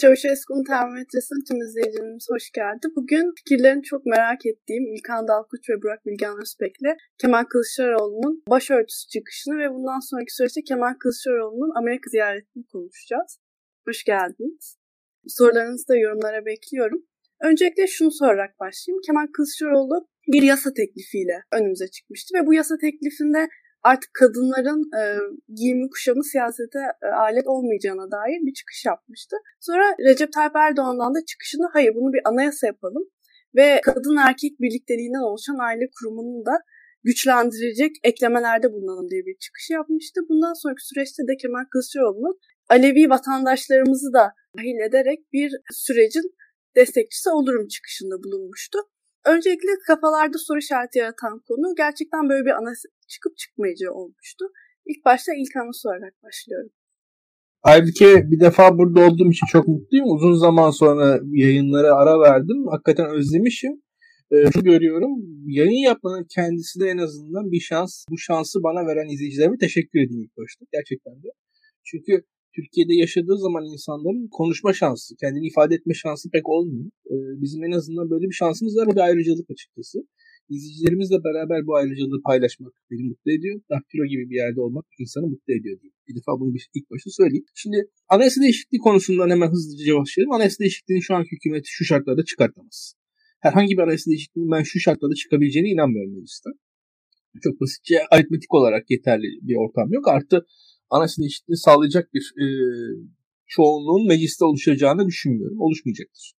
Çavuşesku'nun termometresine tüm izleyicilerimiz hoş geldi. Bugün fikirlerini çok merak ettiğim İlkan Dalkuç ve Burak Bilgen Özbek'le Kemal Kılıçdaroğlu'nun başörtüsü çıkışını ve bundan sonraki süreçte Kemal Kılıçdaroğlu'nun Amerika ziyaretini konuşacağız. Hoş geldiniz. Sorularınızı da yorumlara bekliyorum. Öncelikle şunu sorarak başlayayım. Kemal Kılıçdaroğlu bir yasa teklifiyle önümüze çıkmıştı ve bu yasa teklifinde artık kadınların e, giyimi kuşamı siyasete e, alet olmayacağına dair bir çıkış yapmıştı. Sonra Recep Tayyip Erdoğan'dan da çıkışını hayır bunu bir anayasa yapalım ve kadın erkek birlikteliğinden oluşan aile kurumunun da güçlendirecek eklemelerde bulunalım diye bir çıkış yapmıştı. Bundan sonraki süreçte de Kemal Kılıçdaroğlu'nun Alevi vatandaşlarımızı da dahil ederek bir sürecin destekçisi olurum çıkışında bulunmuştu. Öncelikle kafalarda soru işareti yaratan konu gerçekten böyle bir çıkıp çıkmayacağı olmuştu. İlk başta ilk sorarak başlıyorum. Halbuki bir defa burada olduğum için çok mutluyum. Uzun zaman sonra yayınlara ara verdim. Hakikaten özlemişim. Ee, görüyorum. Yayın yapmanın kendisi de en azından bir şans. Bu şansı bana veren izleyicilerime teşekkür edeyim ilk başta. Gerçekten de. Çünkü Türkiye'de yaşadığı zaman insanların konuşma şansı, kendini ifade etme şansı pek olmuyor. Ee, bizim en azından böyle bir şansımız var. Bu bir ayrıcalık açıkçası. İzleyicilerimizle beraber bu ayrıcalığı paylaşmak beni mutlu ediyor. Daktilo gibi bir yerde olmak insanı mutlu ediyor diyeyim. Bir defa bunu bir ilk başta söyleyeyim. Şimdi anayasa değişikliği konusundan hemen hızlıca cevap verelim. Anayasa değişikliğini şu anki hükümet şu şartlarda çıkartamaz. Herhangi bir anayasa değişikliğinin ben şu şartlarda çıkabileceğine inanmıyorum meclisten. Çok basitçe aritmetik olarak yeterli bir ortam yok. Artı anayasa değişikliğini sağlayacak bir e, çoğunluğun mecliste oluşacağını düşünmüyorum. Oluşmayacaktır.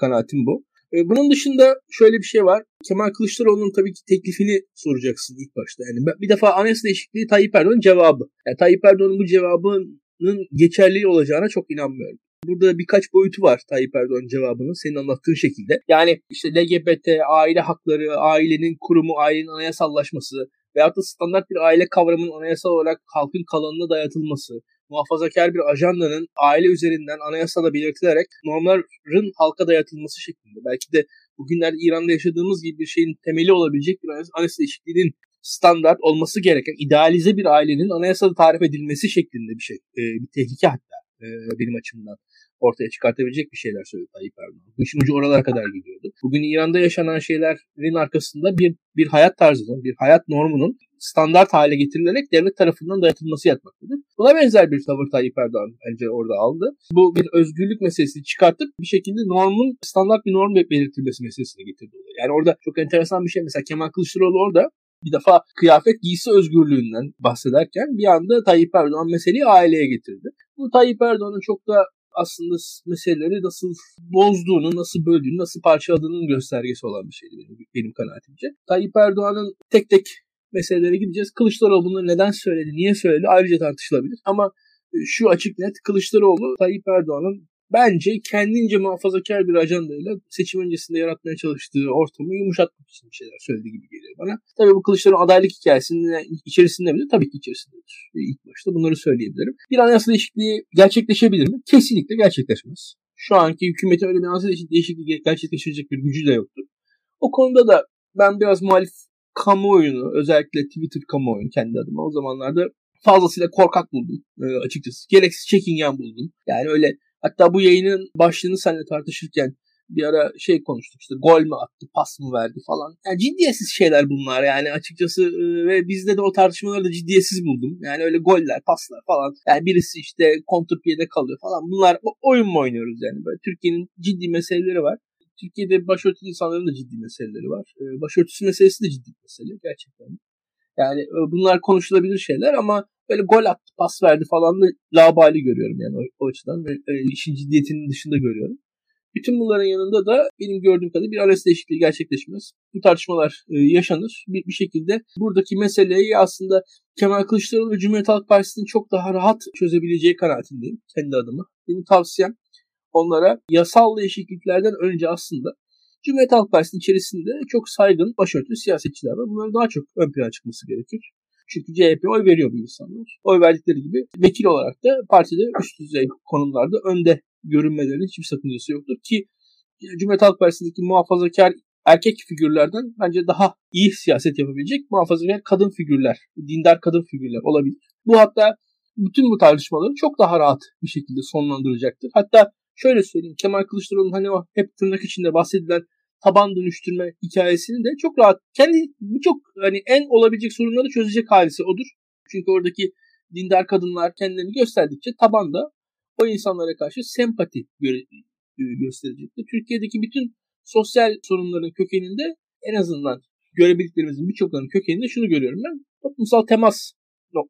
Kanaatim bu. E, bunun dışında şöyle bir şey var. Kemal Kılıçdaroğlu'nun tabii ki teklifini soracaksın ilk başta. Yani bir defa anayasa değişikliği Tayyip Erdoğan'ın cevabı. Yani Tayyip Erdoğan'ın bu cevabının geçerli olacağına çok inanmıyorum. Burada birkaç boyutu var Tayyip Erdoğan cevabının senin anlattığın şekilde. Yani işte LGBT, aile hakları, ailenin kurumu, ailenin anayasallaşması veyahut da standart bir aile kavramının anayasal olarak halkın kalanına dayatılması, muhafazakar bir ajandanın aile üzerinden anayasada belirtilerek normların halka dayatılması şeklinde. Belki de bugünlerde İran'da yaşadığımız gibi bir şeyin temeli olabilecek bir anayasa değişikliğinin standart olması gereken idealize bir ailenin anayasada tarif edilmesi şeklinde bir şey. E, bir tehlike hatta e, benim açımdan ortaya çıkartabilecek bir şeyler söyledi Tayyip Erdoğan. Bu işin ucu oralara kadar gidiyordu. Bugün İran'da yaşanan şeylerin arkasında bir bir hayat tarzının, bir hayat normunun standart hale getirilerek devlet tarafından dayatılması yatmaktadır. Buna benzer bir tavır Tayyip Erdoğan bence orada aldı. Bu bir özgürlük meselesini çıkartıp bir şekilde normun standart bir norm belirtilmesi meselesine getirdi. Yani orada çok enteresan bir şey. Mesela Kemal Kılıçdaroğlu orada bir defa kıyafet giysi özgürlüğünden bahsederken bir anda Tayyip Erdoğan meseleyi aileye getirdi. Bu Tayyip Erdoğan'ın çok da aslında meseleleri nasıl bozduğunu, nasıl böldüğünü, nasıl parçaladığının göstergesi olan bir şeydi benim, benim kanaatimce. Tayyip Erdoğan'ın tek tek meselelere gideceğiz. Kılıçdaroğlu bunları neden söyledi, niye söyledi ayrıca tartışılabilir. Ama e, şu açık net Kılıçdaroğlu Tayyip Erdoğan'ın bence kendince muhafazakar bir ajandayla seçim öncesinde yaratmaya çalıştığı ortamı yumuşatmak için bir şeyler söylediği gibi geliyor bana. Tabii bu Kılıçdaroğlu adaylık hikayesinin içerisinde midir? Tabii ki içerisindedir. İlk başta bunları söyleyebilirim. Bir anayasa değişikliği gerçekleşebilir mi? Kesinlikle gerçekleşmez. Şu anki hükümetin öyle bir anayasa değişikliği gerçekleştirecek bir gücü de yoktur. O konuda da ben biraz muhalif kamuoyunu özellikle Twitter kamuoyunu kendi adıma o zamanlarda fazlasıyla korkak buldum e, açıkçası. Gereksiz çekingen buldum. Yani öyle Hatta bu yayının başlığını seninle tartışırken bir ara şey konuştuk işte gol mü attı, pas mı verdi falan. Yani ciddiyetsiz şeyler bunlar yani açıkçası e, ve bizde de o tartışmaları da ciddiyetsiz buldum. Yani öyle goller, paslar falan. Yani birisi işte kontrpiyede kalıyor falan. Bunlar oyun mu oynuyoruz yani böyle Türkiye'nin ciddi meseleleri var. Türkiye'de başörtülü insanların da ciddi meseleleri var. E, başörtüsü meselesi de ciddi mesele gerçekten. Yani e, bunlar konuşulabilir şeyler ama böyle gol attı, pas verdi falan da labali görüyorum yani o, o açıdan ve e, işin ciddiyetinin dışında görüyorum. Bütün bunların yanında da benim gördüğüm kadarıyla bir anayasa değişikliği gerçekleşmez. Bu tartışmalar e, yaşanır. Bir, bir şekilde buradaki meseleyi aslında Kemal Kılıçdaroğlu ve Cumhuriyet Halk Partisi'nin çok daha rahat çözebileceği kanaatindeyim kendi adıma. Benim tavsiyem onlara yasal değişikliklerden önce aslında Cumhuriyet Halk Partisi'nin içerisinde çok saygın başörtülü siyasetçiler var. Bunların daha çok ön plana çıkması gerekir. Çünkü CHP oy veriyor bu insanlar. Oy verdikleri gibi vekil olarak da partide üst düzey konumlarda önde görünmelerinin hiçbir sakıncası yoktur ki Cumhuriyet Halk Partisi'ndeki muhafazakar erkek figürlerden bence daha iyi siyaset yapabilecek muhafazakar kadın figürler, dindar kadın figürler olabilir. Bu hatta bütün bu tartışmaları çok daha rahat bir şekilde sonlandıracaktır. Hatta şöyle söyleyeyim Kemal Kılıçdaroğlu'nun hani o hep tırnak içinde bahsedilen taban dönüştürme hikayesini de çok rahat kendi birçok hani en olabilecek sorunları çözecek halisi odur. Çünkü oradaki dindar kadınlar kendilerini gösterdikçe tabanda o insanlara karşı sempati gö- gösterecektir. Türkiye'deki bütün sosyal sorunların kökeninde en azından görebildiklerimizin birçoklarının kökeninde şunu görüyorum ben. Toplumsal temas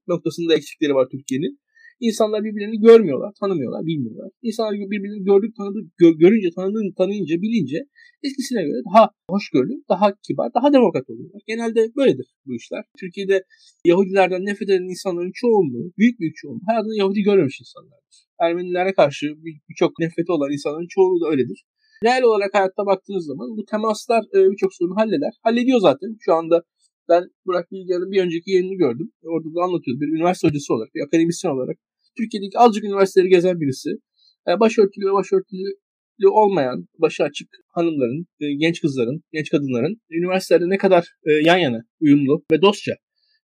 noktasında eksikleri var Türkiye'nin. İnsanlar birbirlerini görmüyorlar, tanımıyorlar, bilmiyorlar. İnsanlar birbirini gördük, tanıdık, gö- görünce, tanıdığını, tanıyınca, bilince eskisine göre daha hoşgörülü, daha kibar, daha demokrat oluyorlar. Genelde böyledir bu işler. Türkiye'de Yahudilerden nefret eden insanların çoğunluğu, büyük büyük çoğunluğu hayatında Yahudi görmemiş insanlardır. Ermenilere karşı birçok nefreti olan insanların çoğunluğu da öyledir. Reel olarak hayatta baktığınız zaman bu temaslar e, birçok sorunu halleder. Hallediyor zaten. Şu anda ben Burak Bilgehan'ın bir önceki yayını gördüm. Orada da anlatıyordu. Bir üniversite hocası olarak, bir akademisyen olarak. Türkiye'deki azıcık üniversiteleri gezen birisi. E, başörtülü ve başörtülü olmayan, başı açık hanımların, e, genç kızların, genç kadınların üniversitelerde ne kadar yan yana, uyumlu ve dostça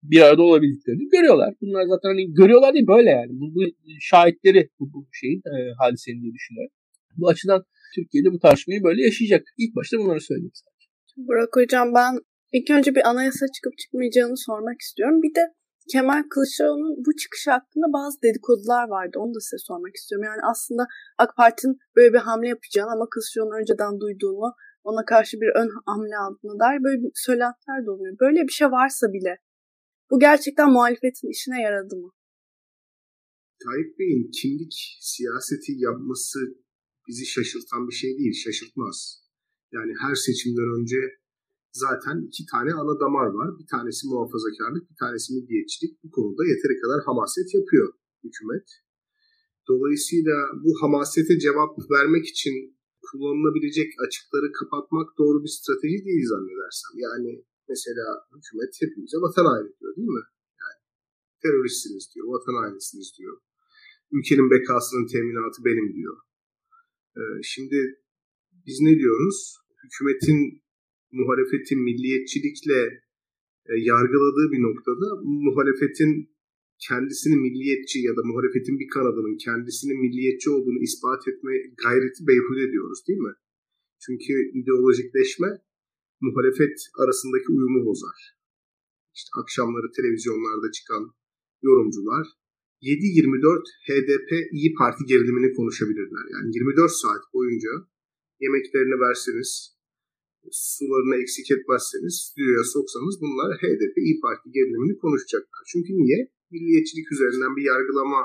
bir arada olabildiklerini görüyorlar. Bunlar zaten hani görüyorlar değil böyle yani. Bu, bu şahitleri bu, bu şeyin e, hadisenin diye düşünüyorum. Bu açıdan Türkiye'de bu tartışmayı böyle yaşayacak. İlk başta bunları söyleyeyim sadece. Burak Hocam ben ilk önce bir anayasa çıkıp çıkmayacağını sormak istiyorum. Bir de Kemal Kılıçdaroğlu'nun bu çıkışı hakkında bazı dedikodular vardı. Onu da size sormak istiyorum. Yani aslında AK Parti'nin böyle bir hamle yapacağını ama Kılıçdaroğlu'nun önceden duyduğunu ona karşı bir ön hamle aldığına dair böyle bir söylentiler de oluyor. Böyle bir şey varsa bile bu gerçekten muhalefetin işine yaradı mı? Tayyip Bey'in kimlik siyaseti yapması bizi şaşırtan bir şey değil, şaşırtmaz. Yani her seçimden önce zaten iki tane ana damar var. Bir tanesi muhafazakarlık, bir tanesi milliyetçilik. Bu konuda yeteri kadar hamaset yapıyor hükümet. Dolayısıyla bu hamasete cevap vermek için kullanılabilecek açıkları kapatmak doğru bir strateji değil zannedersem. Yani mesela hükümet hepimize vatan haini diyor değil mi? Yani teröristsiniz diyor, vatan hainisiniz diyor. Ülkenin bekasının teminatı benim diyor. Ee, şimdi biz ne diyoruz? Hükümetin muhalefetin milliyetçilikle e, yargıladığı bir noktada muhalefetin kendisini milliyetçi ya da muhalefetin bir kanadının kendisinin milliyetçi olduğunu ispat etme gayreti beyhude diyoruz değil mi? Çünkü ideolojikleşme muhalefet arasındaki uyumu bozar. İşte akşamları televizyonlarda çıkan yorumcular 7-24 HDP İyi Parti gerilimini konuşabilirler. Yani 24 saat boyunca yemeklerini verseniz, sularını eksik etmezseniz, stüdyoya soksanız bunlar HDP İyi Parti gerilimini konuşacaklar. Çünkü niye? Milliyetçilik üzerinden bir yargılama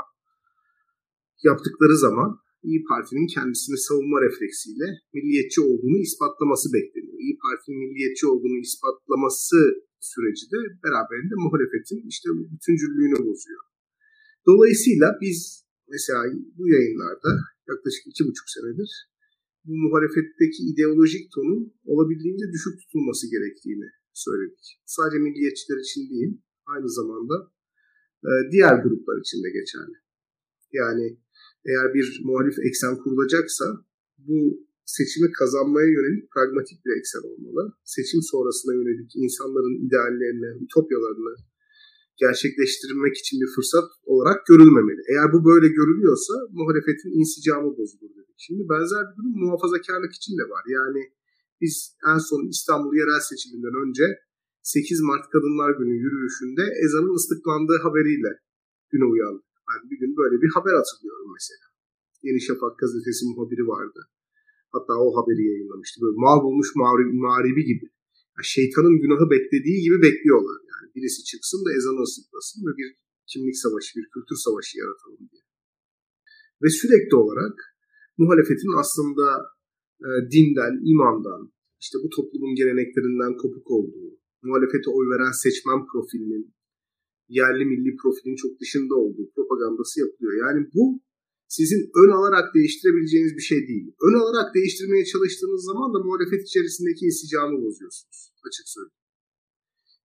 yaptıkları zaman İyi Parti'nin kendisini savunma refleksiyle milliyetçi olduğunu ispatlaması bekleniyor. İyi Parti'nin milliyetçi olduğunu ispatlaması süreci de beraberinde muhalefetin işte bütüncüllüğünü bozuyor. Dolayısıyla biz mesela bu yayınlarda yaklaşık iki buçuk senedir bu muhalefetteki ideolojik tonun olabildiğince düşük tutulması gerektiğini söyledik. Sadece milliyetçiler için değil, aynı zamanda e, diğer gruplar için de geçerli. Yani eğer bir muhalif eksen kurulacaksa bu seçimi kazanmaya yönelik pragmatik bir eksen olmalı. Seçim sonrasına yönelik insanların ideallerini, ütopyalarını gerçekleştirmek için bir fırsat olarak görülmemeli. Eğer bu böyle görülüyorsa muhalefetin insicamı bozulur dedik. Şimdi benzer bir durum muhafazakarlık için de var. Yani biz en son İstanbul yerel seçiminden önce 8 Mart Kadınlar Günü yürüyüşünde ezanın ıslıklandığı haberiyle güne uyandık. Ben bir gün böyle bir haber hatırlıyorum mesela. Yeni Şafak gazetesi muhabiri vardı. Hatta o haberi yayınlamıştı. Böyle mal bulmuş mağribi gibi. Şeytanın günahı beklediği gibi bekliyorlar. Yani birisi çıksın da ezanı ıslıklasın ve bir kimlik savaşı, bir kültür savaşı yaratalım diye. Ve sürekli olarak muhalefetin aslında e, dinden, imandan, işte bu toplumun geleneklerinden kopuk olduğu, muhalefete oy veren seçmen profilinin yerli milli profilin çok dışında olduğu propagandası yapılıyor. Yani bu sizin ön alarak değiştirebileceğiniz bir şey değil. Ön alarak değiştirmeye çalıştığınız zaman da muhalefet içerisindeki insicamı bozuyorsunuz. Açık söyleyeyim.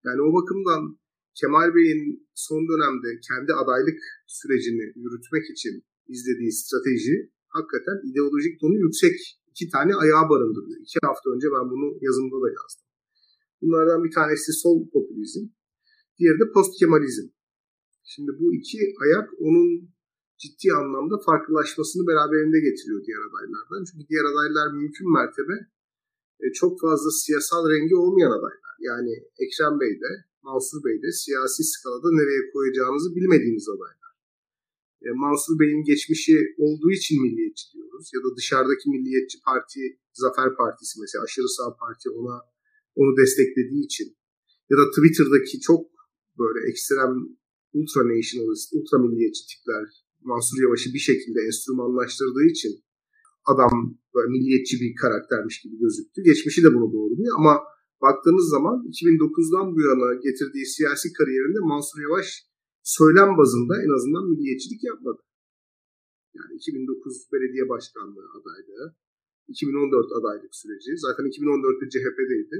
Yani o bakımdan Kemal Bey'in son dönemde kendi adaylık sürecini yürütmek için izlediği strateji hakikaten ideolojik tonu yüksek iki tane ayağı barındırıyor. İki hafta önce ben bunu yazımda da yazdım. Bunlardan bir tanesi sol popülizm, diğeri de post Kemalizm. Şimdi bu iki ayak onun ciddi anlamda farklılaşmasını beraberinde getiriyor diğer adaylardan. Çünkü diğer adaylar mümkün mertebe e, çok fazla siyasal rengi olmayan adaylar. Yani Ekrem Bey de, Mansur Bey de siyasi skalada nereye koyacağınızı bilmediğiniz adaylar. E, Mansur Bey'in geçmişi olduğu için milliyetçi diyoruz. Ya da dışarıdaki milliyetçi parti, Zafer Partisi mesela aşırı sağ parti ona onu desteklediği için. Ya da Twitter'daki çok böyle ekstrem ultra nationalist, ultra milliyetçi tipler Mansur Yavaş'ı bir şekilde enstrümanlaştırdığı için adam böyle milliyetçi bir karaktermiş gibi gözüktü. Geçmişi de bunu doğruluyor ama baktığınız zaman 2009'dan bu yana getirdiği siyasi kariyerinde Mansur Yavaş söylem bazında en azından milliyetçilik yapmadı. Yani 2009 belediye başkanlığı adaylığı, 2014 adaylık süreci, zaten 2014'te CHP'deydi.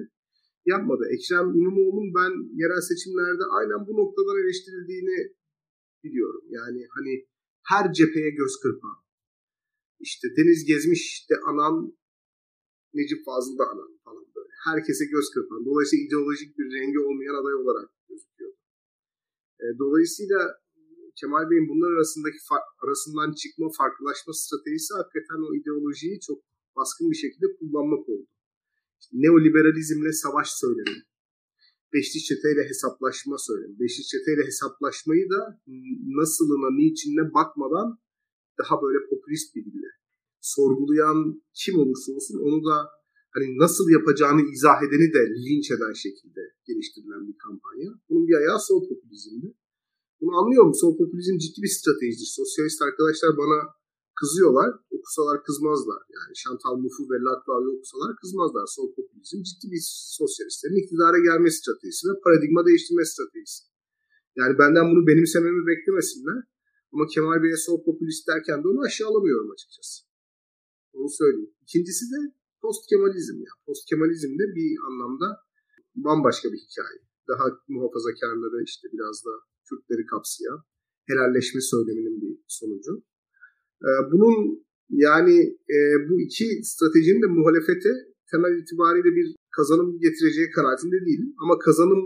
Yapmadı. Ekrem İmamoğlu'nun ben yerel seçimlerde aynen bu noktadan eleştirildiğini biliyorum. Yani hani her cepheye göz kırpan. İşte Deniz Gezmiş de anan, Necip Fazıl da anan falan böyle. Herkese göz kırpan. Dolayısıyla ideolojik bir rengi olmayan aday olarak gözüküyor. E, dolayısıyla Kemal Bey'in bunlar arasındaki arasından çıkma, farklılaşma stratejisi hakikaten o ideolojiyi çok baskın bir şekilde kullanmak oldu. İşte neoliberalizmle savaş söylemi, Beşli çeteyle hesaplaşma söylemi. Beşli çeteyle hesaplaşmayı da nasılına, niçinine bakmadan daha böyle popülist bir dille. Sorgulayan kim olursa olsun onu da hani nasıl yapacağını izah edeni de linç eden şekilde geliştirilen bir kampanya. Bunun bir ayağı sol popülizmdi. Bunu anlıyorum. Sol popülizm ciddi bir stratejidir. Sosyalist arkadaşlar bana kızıyorlar. Okusalar kızmazlar. Yani Chantal Mouffe ve Lacroix'ı okusalar kızmazlar. Sol popülizm ciddi bir sosyalistlerin iktidara gelme stratejisi ve paradigma değiştirme stratejisi. Yani benden bunu benimsememi beklemesinler. Ama Kemal Bey'e sol popülist derken de onu aşağılamıyorum açıkçası. Onu söyleyeyim. İkincisi de post Kemalizm ya. Post Kemalizm de bir anlamda bambaşka bir hikaye. Daha muhafazakarları işte biraz da Türkleri kapsayan helalleşme söyleminin bir sonucu. Ee, bunun yani e, bu iki stratejinin de muhalefete temel itibariyle bir kazanım getireceği kanaatinde değilim. Ama kazanım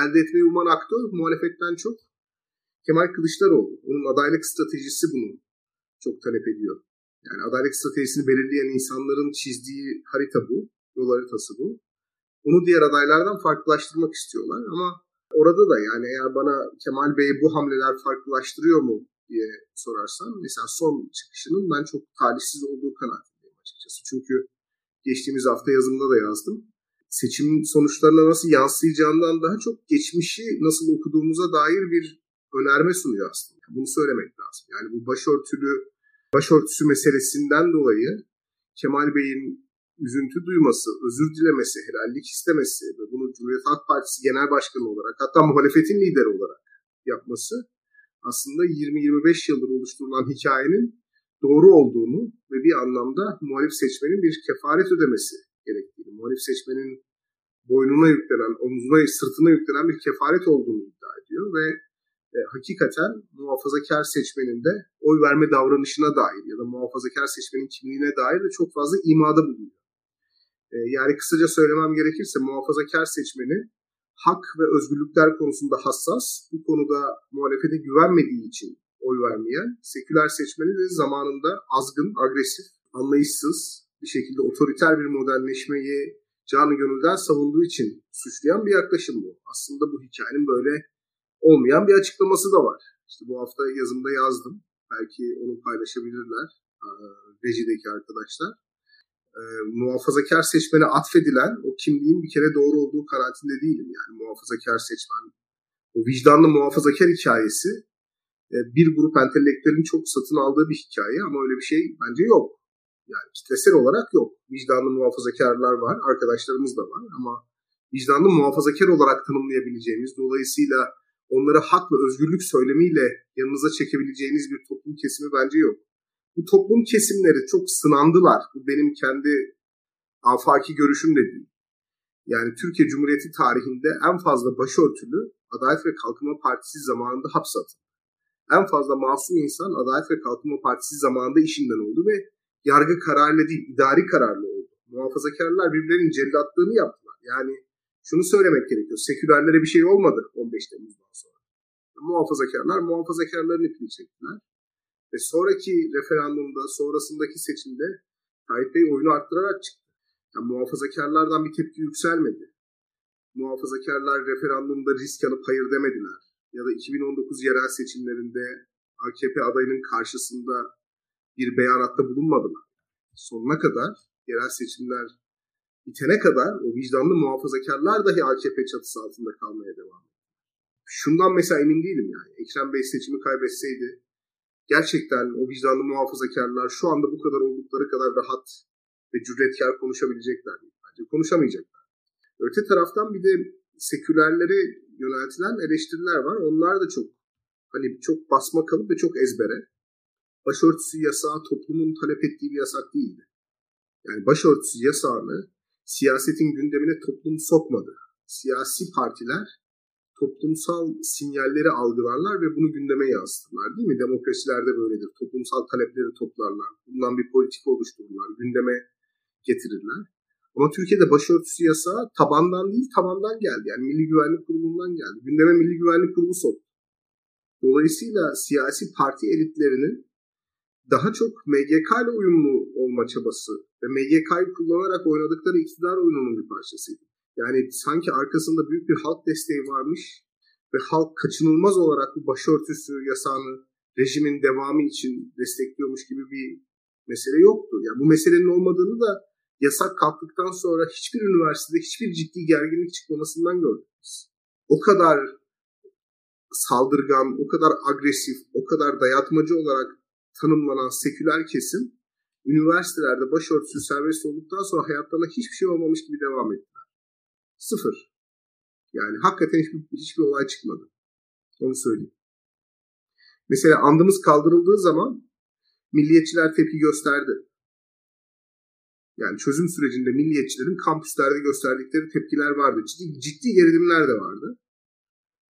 elde etmeyi uman aktör muhalefetten çok Kemal Kılıçdaroğlu. Onun adaylık stratejisi bunu çok talep ediyor. Yani adaylık stratejisini belirleyen insanların çizdiği harita bu, yol haritası bu. Bunu diğer adaylardan farklılaştırmak istiyorlar ama orada da yani eğer bana Kemal Bey'i bu hamleler farklılaştırıyor mu diye sorarsan mesela son çıkışının ben çok talihsiz olduğu kanaatindeyim açıkçası. Çünkü geçtiğimiz hafta yazımda da yazdım. Seçim sonuçlarına nasıl yansıyacağından daha çok geçmişi nasıl okuduğumuza dair bir önerme sunuyor aslında. Bunu söylemek lazım. Yani bu başörtülü başörtüsü meselesinden dolayı Kemal Bey'in üzüntü duyması, özür dilemesi, helallik istemesi ve bunu Cumhuriyet Halk Partisi Genel Başkanı olarak hatta muhalefetin lideri olarak yapması aslında 20-25 yıldır oluşturulan hikayenin doğru olduğunu ve bir anlamda muhalif seçmenin bir kefaret ödemesi gerektiğini, muhalif seçmenin boynuna yüklenen, omzuna, sırtına yüklenen bir kefaret olduğunu iddia ediyor ve e, hakikaten muhafazakar seçmenin de oy verme davranışına dair ya da muhafazakar seçmenin kimliğine dair de çok fazla imada bulunuyor. E, yani kısaca söylemem gerekirse muhafazakar seçmeni hak ve özgürlükler konusunda hassas, bu konuda muhalefete güvenmediği için oy vermeyen, seküler seçmeni de zamanında azgın, agresif, anlayışsız bir şekilde otoriter bir modernleşmeyi canı gönülden savunduğu için suçlayan bir yaklaşım bu. Aslında bu hikayenin böyle olmayan bir açıklaması da var. İşte bu hafta yazımda yazdım. Belki onu paylaşabilirler rejideki arkadaşlar e, muhafazakar seçmene atfedilen o kimliğin bir kere doğru olduğu kanaatinde değilim. Yani muhafazakar seçmen, o vicdanlı muhafazakar hikayesi e, bir grup entelektüelin çok satın aldığı bir hikaye ama öyle bir şey bence yok. Yani kitlesel olarak yok. Vicdanlı muhafazakarlar var, arkadaşlarımız da var ama vicdanlı muhafazakar olarak tanımlayabileceğimiz, dolayısıyla onları hak ve özgürlük söylemiyle yanınıza çekebileceğiniz bir toplum kesimi bence yok bu toplum kesimleri çok sınandılar. Bu benim kendi afaki görüşüm de değil. Yani Türkiye Cumhuriyeti tarihinde en fazla başörtülü Adalet ve Kalkınma Partisi zamanında hapse atıldı. En fazla masum insan Adalet ve Kalkınma Partisi zamanında işinden oldu ve yargı kararıyla değil, idari kararla oldu. Muhafazakarlar birbirlerinin cellatlığını yaptılar. Yani şunu söylemek gerekiyor. Sekülerlere bir şey olmadı 15 Temmuz'dan sonra. Muhafazakarlar muhafazakarların ipini çektiler. Ve sonraki referandumda, sonrasındaki seçimde Tayyip Bey oyunu arttırarak çıktı. Yani muhafazakarlardan bir tepki yükselmedi. Muhafazakarlar referandumda risk alıp hayır demediler. Ya da 2019 yerel seçimlerinde AKP adayının karşısında bir beyanatta bulunmadılar. Sonuna kadar yerel seçimler bitene kadar o vicdanlı muhafazakarlar dahi AKP çatısı altında kalmaya devam ediyor. Şundan mesela emin değilim yani. Ekrem Bey seçimi kaybetseydi gerçekten o vicdanlı muhafazakarlar şu anda bu kadar oldukları kadar rahat ve cüretkar konuşabilecekler mi? Bence konuşamayacaklar. Öte taraftan bir de sekülerlere yöneltilen eleştiriler var. Onlar da çok hani çok basma kalıp ve çok ezbere. Başörtüsü yasağı toplumun talep ettiği bir yasak değildi. Yani başörtüsü yasağını siyasetin gündemine toplum sokmadı. Siyasi partiler toplumsal sinyalleri algılarlar ve bunu gündeme yansıtırlar değil mi? Demokrasilerde böyledir. Toplumsal talepleri toplarlar. Bundan bir politika oluştururlar. Gündeme getirirler. Ama Türkiye'de başörtüsü yasağı tabandan değil tabandan geldi. Yani Milli Güvenlik Kurulu'ndan geldi. Gündeme Milli Güvenlik Kurulu soktu. Dolayısıyla siyasi parti elitlerinin daha çok MGK ile uyumlu olma çabası ve MGK'yı kullanarak oynadıkları iktidar oyununun bir parçasıydı. Yani sanki arkasında büyük bir halk desteği varmış ve halk kaçınılmaz olarak bu başörtüsü yasağını rejimin devamı için destekliyormuş gibi bir mesele yoktu. Yani bu meselenin olmadığını da yasak kalktıktan sonra hiçbir üniversitede hiçbir ciddi gerginlik çıkmamasından gördük biz. O kadar saldırgan, o kadar agresif, o kadar dayatmacı olarak tanımlanan seküler kesim üniversitelerde başörtüsü serbest olduktan sonra hayatlarına hiçbir şey olmamış gibi devam etti. Sıfır. Yani hakikaten hiçbir, hiçbir olay çıkmadı. Onu söyleyeyim. Mesela andımız kaldırıldığı zaman milliyetçiler tepki gösterdi. Yani çözüm sürecinde milliyetçilerin kampüslerde gösterdikleri tepkiler vardı. Ciddi, ciddi gerilimler de vardı.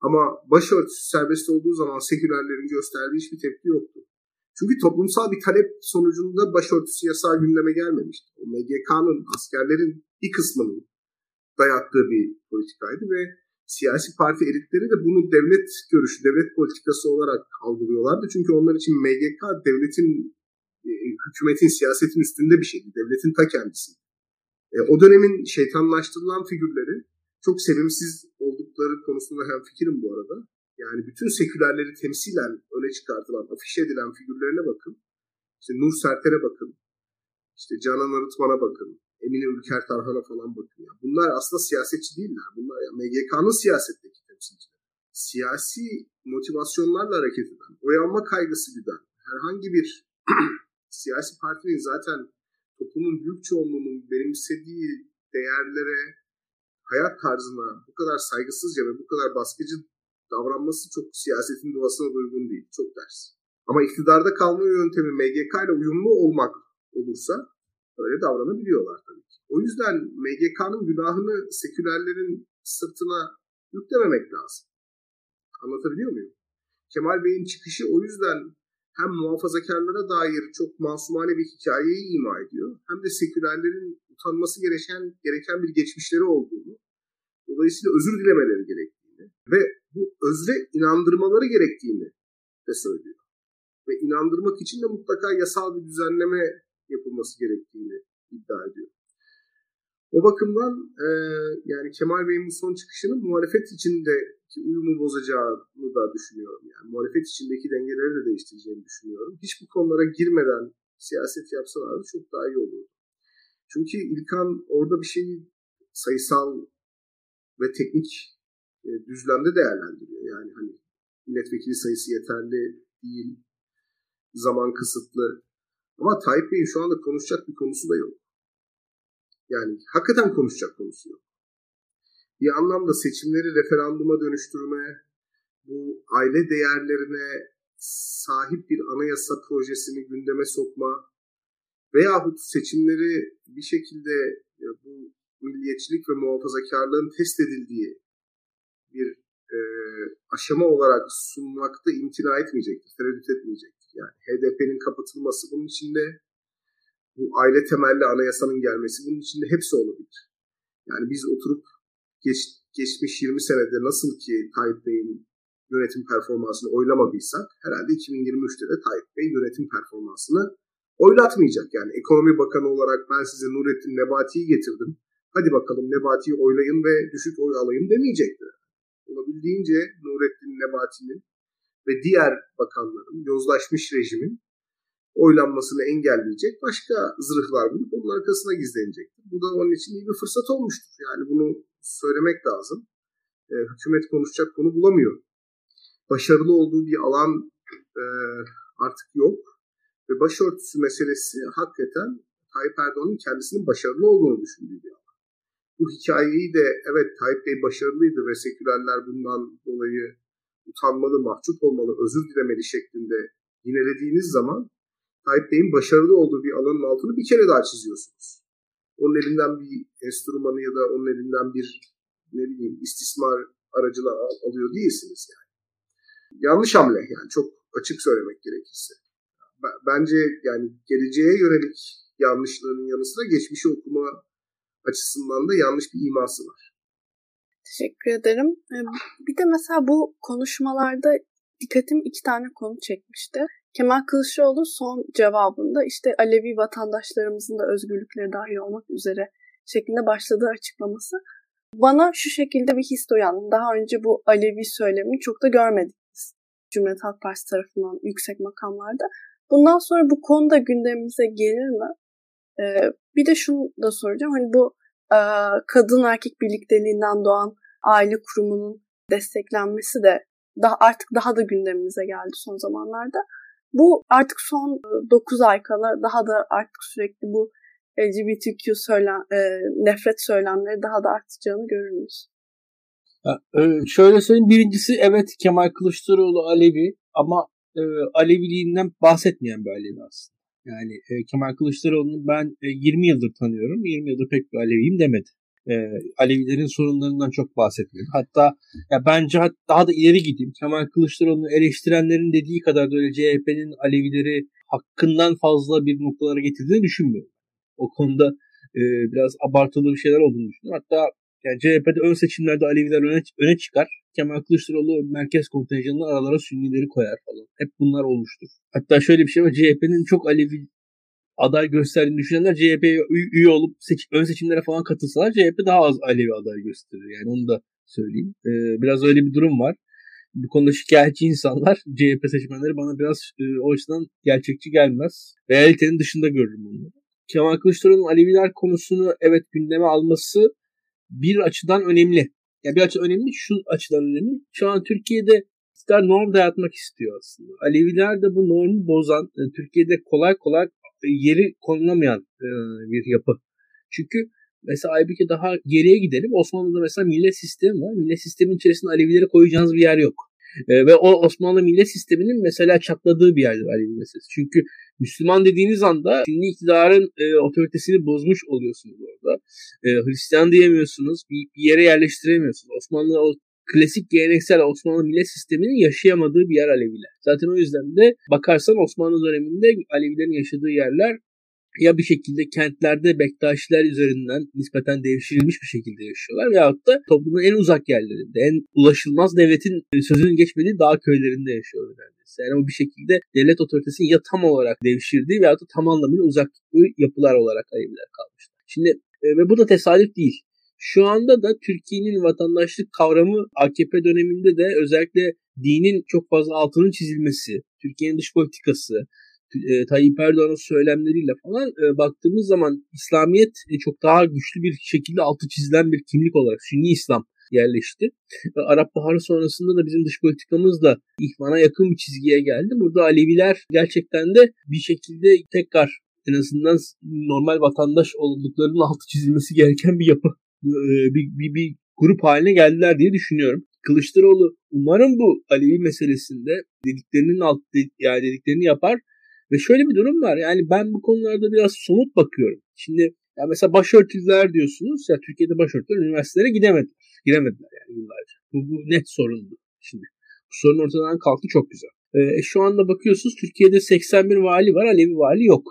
Ama başörtüsü serbest olduğu zaman sekülerlerin gösterdiği hiçbir tepki yoktu. Çünkü toplumsal bir talep sonucunda başörtüsü yasağı gündeme gelmemişti. O MGK'nın, askerlerin bir kısmının dayattığı bir politikaydı ve siyasi parti elitleri de bunu devlet görüşü, devlet politikası olarak algılıyorlardı. Çünkü onlar için MGK devletin, e, hükümetin, siyasetin üstünde bir şeydi. Devletin ta kendisi. E, o dönemin şeytanlaştırılan figürleri çok sevimsiz oldukları konusunda hem fikrim bu arada. Yani bütün sekülerleri temsilen öne çıkartılan, afişe edilen figürlerine bakın. İşte Nur Serter'e bakın. İşte Canan Arıtman'a bakın. Emine Ülker Tarhan'a falan bakın. Ya. Bunlar aslında siyasetçi değiller. Bunlar ya MGK'nın siyasetteki temsilcileri. Siyasi motivasyonlarla hareket eden, oy alma kaygısı güden herhangi bir siyasi partinin zaten toplumun büyük çoğunluğunun benimsediği değerlere, hayat tarzına bu kadar saygısızca ve bu kadar baskıcı davranması çok siyasetin doğasına uygun değil. Çok ters. Ama iktidarda kalma yöntemi MGK ile uyumlu olmak olursa öyle davranabiliyorlar tabii ki. O yüzden MGK'nın günahını sekülerlerin sırtına yüklememek lazım. Anlatabiliyor muyum? Kemal Bey'in çıkışı o yüzden hem muhafazakarlara dair çok masumane bir hikayeyi ima ediyor hem de sekülerlerin utanması gereken gereken bir geçmişleri olduğunu dolayısıyla özür dilemeleri gerektiğini ve bu özre inandırmaları gerektiğini de söylüyor. Ve inandırmak için de mutlaka yasal bir düzenleme yapılması gerektiğini iddia ediyor. O bakımdan e, yani Kemal Bey'in bu son çıkışının muhalefet içindeki uyumu bozacağını da düşünüyorum. Yani muhalefet içindeki dengeleri de değiştireceğini düşünüyorum. Hiç bu konulara girmeden siyaset yapsalardı çok daha iyi olurdu. Çünkü İlkan orada bir şeyi sayısal ve teknik e, düzlemde değerlendiriyor. Yani hani milletvekili sayısı yeterli değil, zaman kısıtlı, ama Tayyip Bey'in şu anda konuşacak bir konusu da yok. Yani hakikaten konuşacak konusu yok. Bir anlamda seçimleri referanduma dönüştürme, bu aile değerlerine sahip bir anayasa projesini gündeme sokma veyahut seçimleri bir şekilde bu milliyetçilik ve muhafazakarlığın test edildiği bir e, aşama olarak sunmakta imtina etmeyecektir, tereddüt etmeyecek. Yani HDP'nin kapatılması bunun içinde bu aile temelli anayasanın gelmesi bunun içinde hepsi olabilir. Yani biz oturup geç, geçmiş 20 senede nasıl ki Tayyip Bey'in yönetim performansını oylamadıysak herhalde 2023'te de Tayyip Bey yönetim performansını oylatmayacak. Yani ekonomi bakanı olarak ben size Nurettin Nebati'yi getirdim. Hadi bakalım Nebati'yi oylayın ve düşük oy alayım demeyecektir. Olabildiğince Nurettin Nebati'nin ve diğer bakanların, yozlaşmış rejimin oylanmasını engelleyecek başka zırhlar bulup onun arkasına gizlenecektir. Bu da onun için iyi bir fırsat olmuştur. Yani bunu söylemek lazım. E, hükümet konuşacak konu bulamıyor. Başarılı olduğu bir alan e, artık yok. Ve başörtüsü meselesi hakikaten Tayyip Erdoğan'ın kendisinin başarılı olduğunu düşündüğü bir alan. Bu hikayeyi de evet Tayyip Bey başarılıydı ve sekülerler bundan dolayı utanmalı, mahcup olmalı, özür dilemeli şeklinde yinelediğiniz zaman Tayyip Bey'in başarılı olduğu bir alanın altını bir kere daha çiziyorsunuz. Onun elinden bir enstrümanı ya da onun elinden bir ne bileyim istismar aracılığı alıyor değilsiniz yani. Yanlış hamle yani çok açık söylemek gerekirse. Bence yani geleceğe yönelik yanlışlığının yanı sıra geçmişi okuma açısından da yanlış bir iması var. Teşekkür ederim. Ee, bir de mesela bu konuşmalarda dikkatim iki tane konu çekmişti. Kemal Kılıçdaroğlu son cevabında işte Alevi vatandaşlarımızın da özgürlükleri dahil olmak üzere şeklinde başladığı açıklaması bana şu şekilde bir his uyandı. Daha önce bu Alevi söylemini çok da görmedik Cumhuriyet Halk Partisi tarafından yüksek makamlarda. Bundan sonra bu konuda gündemimize gelir mi? Ee, bir de şunu da soracağım. Hani bu kadın erkek birlikteliğinden doğan aile kurumunun desteklenmesi de daha artık daha da gündemimize geldi son zamanlarda. Bu artık son 9 e, ay kala daha da artık sürekli bu LGBTQ söylem, e, nefret söylemleri daha da artacağını görürüz. E, şöyle söyleyeyim. Birincisi evet Kemal Kılıçdaroğlu Alevi ama e, Aleviliğinden bahsetmeyen bir Alevi aslında. Yani e, Kemal Kılıçdaroğlu'nu ben e, 20 yıldır tanıyorum. 20 yıldır pek bir Aleviyim demedi. E, Alevilerin sorunlarından çok bahsetmedi. Hatta ya bence daha da ileri gideyim. Kemal Kılıçdaroğlu'nu eleştirenlerin dediği kadar da öyle CHP'nin Alevileri hakkından fazla bir noktalara getirdiğini düşünmüyorum. O konuda e, biraz abartılı bir şeyler olduğunu düşünüyorum. Hatta yani CHP'de ön seçimlerde Aleviler öne, öne çıkar. Kemal Kılıçdaroğlu merkez kontenjanına aralara Sünnileri koyar falan. Hep bunlar olmuştur. Hatta şöyle bir şey var. CHP'nin çok Alevi aday gösterdiğini düşünenler CHP'ye üye olup seç, ön seçimlere falan katılsalar CHP daha az Alevi aday gösterir. Yani onu da söyleyeyim. Ee, biraz öyle bir durum var. Bu konuda şikayetçi insanlar CHP seçmenleri bana biraz e, o açıdan gerçekçi gelmez. Realitenin dışında görürüm bunu. Kemal Kılıçdaroğlu'nun Aleviler konusunu evet gündeme alması bir açıdan önemli. Yani bir açıdan önemli, şu açıdan önemli. Şu an Türkiye'de iktidar norm dayatmak istiyor aslında. Aleviler de bu normu bozan, e, Türkiye'de kolay kolay e, yeri konulamayan e, bir yapı. Çünkü mesela Aybüke daha geriye gidelim. Osmanlı'da mesela millet sistemi var. Millet sistemin içerisinde Alevileri koyacağınız bir yer yok. E, ve o Osmanlı millet sisteminin mesela çatladığı bir yerdir Alevi meselesi. Çünkü Müslüman dediğiniz anda şimdi iktidarın e, otoritesini bozmuş oluyorsunuz orada. E, Hristiyan diyemiyorsunuz, bir, bir yere yerleştiremiyorsunuz. Osmanlı o klasik geleneksel Osmanlı millet sisteminin yaşayamadığı bir yer Aleviler. Zaten o yüzden de bakarsan Osmanlı döneminde Alevilerin yaşadığı yerler ya bir şekilde kentlerde Bektaşiler üzerinden nispeten devşirilmiş bir şekilde yaşıyorlar veyahut da toplumun en uzak yerlerinde, en ulaşılmaz devletin sözünün geçmediği dağ köylerinde yaşıyorlar neredeyse. Yani o bir şekilde devlet otoritesini ya tam olarak devşirdiği veyahut da tam anlamıyla uzak yapılar olarak Aleviler kalmışlar. Şimdi e, ve bu da tesadüf değil. Şu anda da Türkiye'nin vatandaşlık kavramı AKP döneminde de özellikle dinin çok fazla altının çizilmesi, Türkiye'nin dış politikası, e, Tayyip Erdoğan'ın söylemleriyle falan e, baktığımız zaman İslamiyet e, çok daha güçlü bir şekilde altı çizilen bir kimlik olarak Sünni İslam yerleşti. E, Arap Baharı sonrasında da bizim dış politikamız da ihvana yakın bir çizgiye geldi. Burada Aleviler gerçekten de bir şekilde tekrar en azından normal vatandaş olduklarının altı çizilmesi gereken bir yapı, e, bir, bir, bir grup haline geldiler diye düşünüyorum. Kılıçdaroğlu umarım bu Alevi meselesinde dediklerinin alt yani dediklerini yapar ve şöyle bir durum var. Yani ben bu konularda biraz somut bakıyorum. Şimdi ya mesela başörtüler diyorsunuz. Ya Türkiye'de başörtüler üniversitelere gidemediler. Giremediler yani yıllarca. Bu, bu net sorundu şimdi. Bu sorun ortadan kalktı çok güzel. Ee, şu anda bakıyorsunuz Türkiye'de 81 vali var. Alevi vali yok.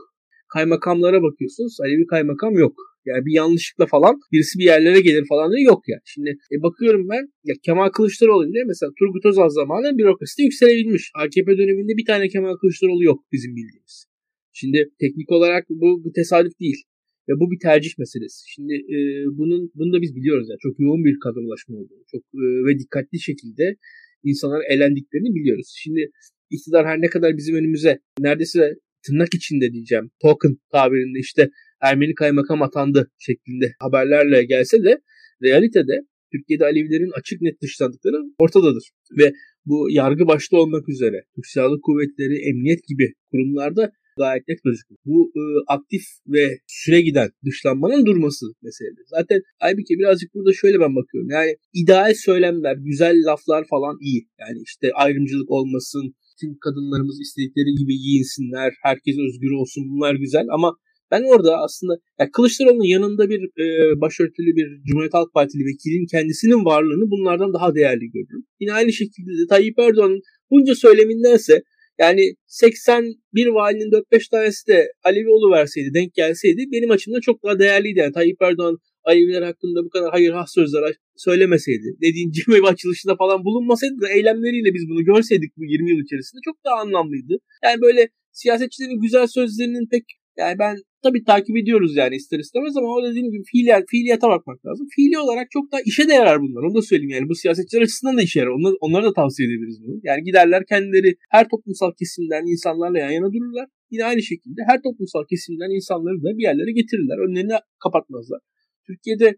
Kaymakamlara bakıyorsunuz. Alevi kaymakam yok. Yani bir yanlışlıkla falan birisi bir yerlere gelir falan da yok yani. Şimdi e, bakıyorum ben ya Kemal Kılıçdaroğlu bile mesela Turgut Özal zamanında bürokraside yükselebilmiş. AKP döneminde bir tane Kemal Kılıçdaroğlu yok bizim bildiğimiz. Şimdi teknik olarak bu, bu tesadüf değil. Ve bu bir tercih meselesi. Şimdi e, bunun bunu da biz biliyoruz yani çok yoğun bir kadrolaşma olduğunu, çok e, ve dikkatli şekilde insanlar elendiklerini biliyoruz. Şimdi iktidar her ne kadar bizim önümüze neredeyse tırnak içinde diyeceğim token tabirinde işte Ermeni kaymakam atandı şeklinde haberlerle gelse de realitede Türkiye'de Alevilerin açık net dışlandıkları ortadadır. Ve bu yargı başta olmak üzere Türk Silahlı Kuvvetleri, emniyet gibi kurumlarda gayet net gözüküyor. Bu e, aktif ve süre giden dışlanmanın durması meseledir. Zaten Aybike birazcık burada şöyle ben bakıyorum. Yani ideal söylemler, güzel laflar falan iyi. Yani işte ayrımcılık olmasın, tüm kadınlarımız istedikleri gibi giyinsinler, herkes özgür olsun bunlar güzel ama ben orada aslında ya Kılıçdaroğlu'nun yanında bir e, başörtülü bir Cumhuriyet Halk Partili vekilin kendisinin varlığını bunlardan daha değerli görürüm. Yine aynı şekilde de Tayyip Erdoğan'ın bunca söylemindense yani 81 valinin 4-5 tanesi de Alevi verseydi, denk gelseydi benim açımdan çok daha değerliydi. Yani Tayyip Erdoğan Aleviler hakkında bu kadar hayır has sözler söylemeseydi, dediğin cemevi açılışında falan bulunmasaydı da eylemleriyle biz bunu görseydik bu 20 yıl içerisinde çok daha anlamlıydı. Yani böyle siyasetçilerin güzel sözlerinin pek yani ben tabii takip ediyoruz yani ister istemez ama o dediğim gibi fiiliyat, fiiliyata bakmak lazım. Fiili olarak çok da işe de yarar bunlar. Onu da söyleyeyim yani. Bu siyasetçiler açısından da işe yarar. Onları, onları da tavsiye edebiliriz bunu. Yani giderler kendileri her toplumsal kesimden insanlarla yan yana dururlar. Yine aynı şekilde her toplumsal kesimden insanları da bir yerlere getirirler. Önlerini kapatmazlar. Türkiye'de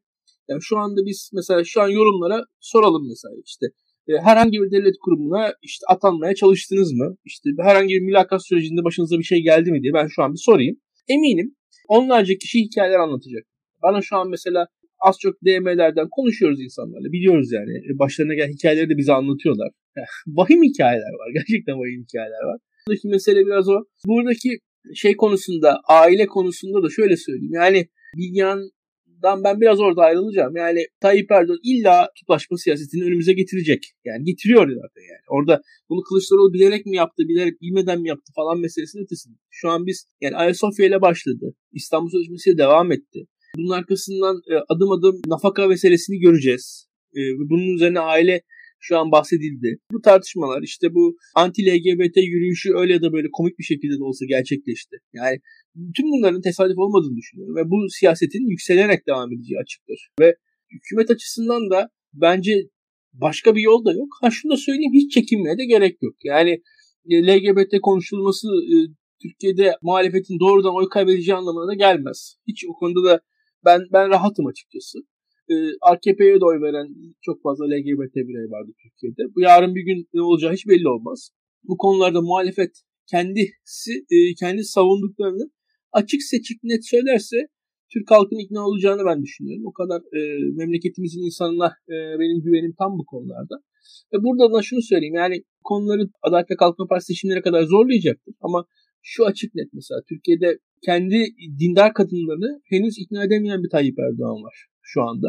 yani şu anda biz mesela şu an yorumlara soralım mesela işte e, herhangi bir devlet kurumuna işte atanmaya çalıştınız mı? İşte herhangi bir mülakat sürecinde başınıza bir şey geldi mi diye ben şu an bir sorayım. Eminim onlarca kişi hikayeler anlatacak. Bana şu an mesela az çok DM'lerden konuşuyoruz insanlarla. Biliyoruz yani. E, başlarına gelen hikayeleri de bize anlatıyorlar. vahim hikayeler var. Gerçekten vahim hikayeler var. Buradaki mesele biraz o. Buradaki şey konusunda, aile konusunda da şöyle söyleyeyim. Yani Bilgehan dan ben biraz orada ayrılacağım. Yani Tayyip Erdoğan illa tutlaşma siyasetini önümüze getirecek. Yani getiriyor zaten yani. Orada bunu Kılıçdaroğlu bilerek mi yaptı, bilerek bilmeden mi yaptı falan meselesinin ötesinde. Şu an biz yani Ayasofya ile başladı. İstanbul Sözleşmesi devam etti. Bunun arkasından e, adım adım nafaka meselesini göreceğiz. E, bunun üzerine aile şu an bahsedildi. Bu tartışmalar işte bu anti-LGBT yürüyüşü öyle ya da böyle komik bir şekilde de olsa gerçekleşti. Yani tüm bunların tesadüf olmadığını düşünüyorum ve bu siyasetin yükselerek devam edeceği açıktır. Ve hükümet açısından da bence başka bir yol da yok. Ha şunu da söyleyeyim hiç çekinmeye de gerek yok. Yani e, LGBT konuşulması e, Türkiye'de muhalefetin doğrudan oy kaybedeceği anlamına da gelmez. Hiç o konuda da ben ben rahatım açıkçası. Ee, AKP'ye de oy veren çok fazla LGBT birey vardı Türkiye'de. Bu yarın bir gün ne olacağı hiç belli olmaz. Bu konularda muhalefet kendisi e, kendi savunduklarını açık seçik net söylerse Türk halkının ikna olacağını ben düşünüyorum. O kadar e, memleketimizin insanına e, benim güvenim tam bu konularda. Ve burada da şunu söyleyeyim yani konuları Adalet ve Kalkınma Partisi seçimlere kadar zorlayacaktır. Ama şu açık net mesela Türkiye'de kendi dindar kadınlarını henüz ikna edemeyen bir Tayyip Erdoğan var şu anda.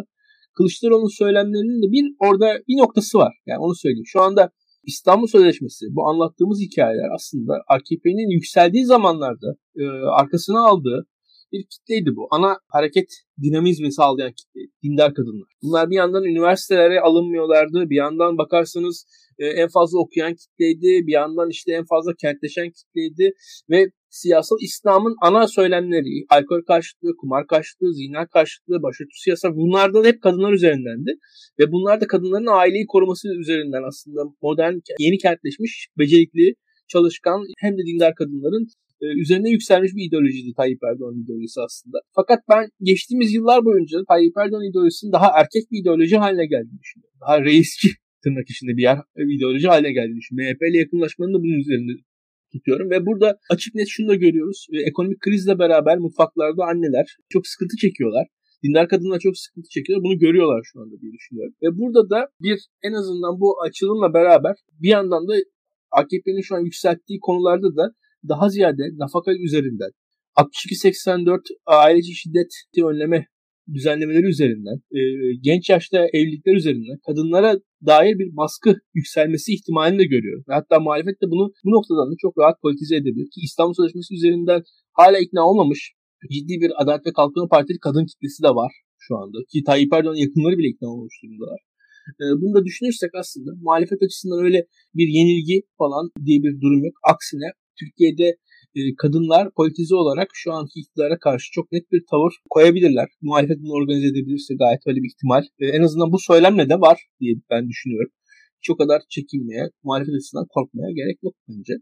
Kılıçdaroğlu'nun söylemlerinin de bir orada bir noktası var. Yani onu söyleyeyim. Şu anda İstanbul Sözleşmesi bu anlattığımız hikayeler aslında AKP'nin yükseldiği zamanlarda e, arkasına aldığı bir kitleydi bu. Ana hareket dinamizmi sağlayan kitle, dindar kadınlar. Bunlar bir yandan üniversitelere alınmıyorlardı. Bir yandan bakarsanız e, en fazla okuyan kitleydi. Bir yandan işte en fazla kentleşen kitleydi. Ve siyasal İslam'ın ana söylemleri, alkol karşıtlığı, kumar karşıtlığı, zina karşıtlığı, başörtüsü siyasa bunlardan hep kadınlar üzerindendi. Ve bunlar da kadınların aileyi koruması üzerinden aslında modern, yeni kentleşmiş, becerikli, çalışkan hem de dindar kadınların e, üzerine yükselmiş bir ideolojiydi Tayyip Erdoğan ideolojisi aslında. Fakat ben geçtiğimiz yıllar boyunca Tayyip Erdoğan ideolojisinin daha erkek bir ideoloji haline geldiğini düşünüyorum. Daha reisçi tırnak içinde bir yer bir ideoloji haline geldiğini düşünüyorum. MHP ile yakınlaşmanın da bunun üzerinde tutuyorum. Ve burada açık net şunu da görüyoruz. E, ekonomik krizle beraber mutfaklarda anneler çok sıkıntı çekiyorlar. Dindar kadınlar çok sıkıntı çekiyorlar. Bunu görüyorlar şu anda diye düşünüyorum. Ve burada da bir en azından bu açılımla beraber bir yandan da AKP'nin şu an yükselttiği konularda da daha ziyade nafaka üzerinden 62-84 aileci şiddeti önleme düzenlemeleri üzerinden, e, genç yaşta evlilikler üzerinden kadınlara dair bir baskı yükselmesi ihtimalini de görüyorum. Hatta muhalefet de bunu bu noktadan da çok rahat politize edebilir. Ki İstanbul Sözleşmesi üzerinden hala ikna olmamış ciddi bir Adalet ve Kalkınma Partili kadın kitlesi de var şu anda. Ki Tayyip Erdoğan'ın yakınları bile ikna olmuş durumdalar. E, bunu da düşünürsek aslında muhalefet açısından öyle bir yenilgi falan diye bir durum yok. Aksine Türkiye'de kadınlar politize olarak şu anki iktidara karşı çok net bir tavır koyabilirler. Muhalefet bunu organize edebilirse gayet öyle bir ihtimal. E, en azından bu söylemle de var diye ben düşünüyorum. Hiç o kadar çekinmeye, muhalefet açısından korkmaya gerek yok bence.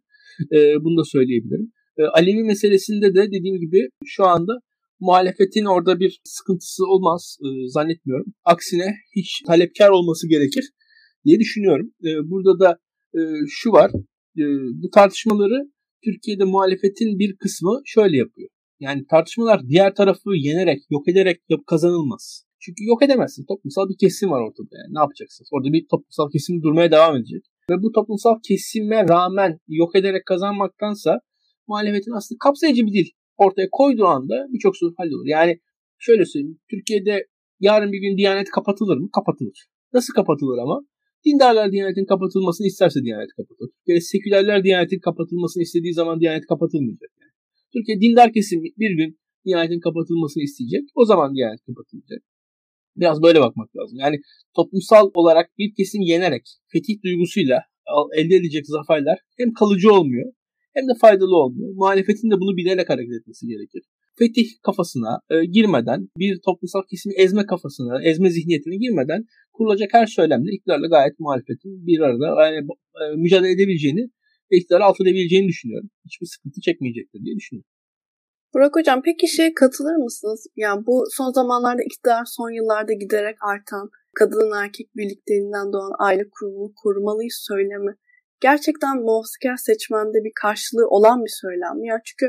E, bunu da söyleyebilirim. E, Alevi meselesinde de dediğim gibi şu anda muhalefetin orada bir sıkıntısı olmaz e, zannetmiyorum. Aksine hiç talepkar olması gerekir diye düşünüyorum. E, burada da e, şu var. E, bu tartışmaları Türkiye'de muhalefetin bir kısmı şöyle yapıyor. Yani tartışmalar diğer tarafı yenerek, yok ederek kazanılmaz. Çünkü yok edemezsin. Toplumsal bir kesim var ortada. Yani ne yapacaksınız? Orada bir toplumsal kesim durmaya devam edecek. Ve bu toplumsal kesime rağmen yok ederek kazanmaktansa muhalefetin aslında kapsayıcı bir dil ortaya koyduğu anda birçok sorun hallolur. Yani şöyle söyleyeyim. Türkiye'de yarın bir gün Diyanet kapatılır mı? Kapatılır. Nasıl kapatılır ama? Dindarlar Diyanet'in kapatılmasını isterse Diyanet kapatılır. Türkiye'de sekülerler Diyanet'in kapatılmasını istediği zaman Diyanet kapatılmayacak. Yani. Türkiye dindar kesim bir gün Diyanet'in kapatılmasını isteyecek. O zaman Diyanet kapatılacak. Biraz böyle bakmak lazım. Yani toplumsal olarak bir kesim yenerek fetih duygusuyla elde edilecek zaferler hem kalıcı olmuyor hem de faydalı olmuyor. Muhalefetin de bunu bilerek hareket etmesi gerekir. Fetih kafasına e, girmeden, bir toplumsal kesimi ezme kafasına, ezme zihniyetine girmeden kurulacak her söylemle iktidarla gayet muhalefetin bir arada yani, e, mücadele edebileceğini ve iktidarı alt edebileceğini düşünüyorum. Hiçbir sıkıntı çekmeyecektir diye düşünüyorum. Burak Hocam peki şey katılır mısınız? Yani bu son zamanlarda iktidar son yıllarda giderek artan kadın erkek birlikteliğinden doğan aile kurumunu korumalıyız söylemi gerçekten muhafazakar seçmende bir karşılığı olan bir söylem. Ya çünkü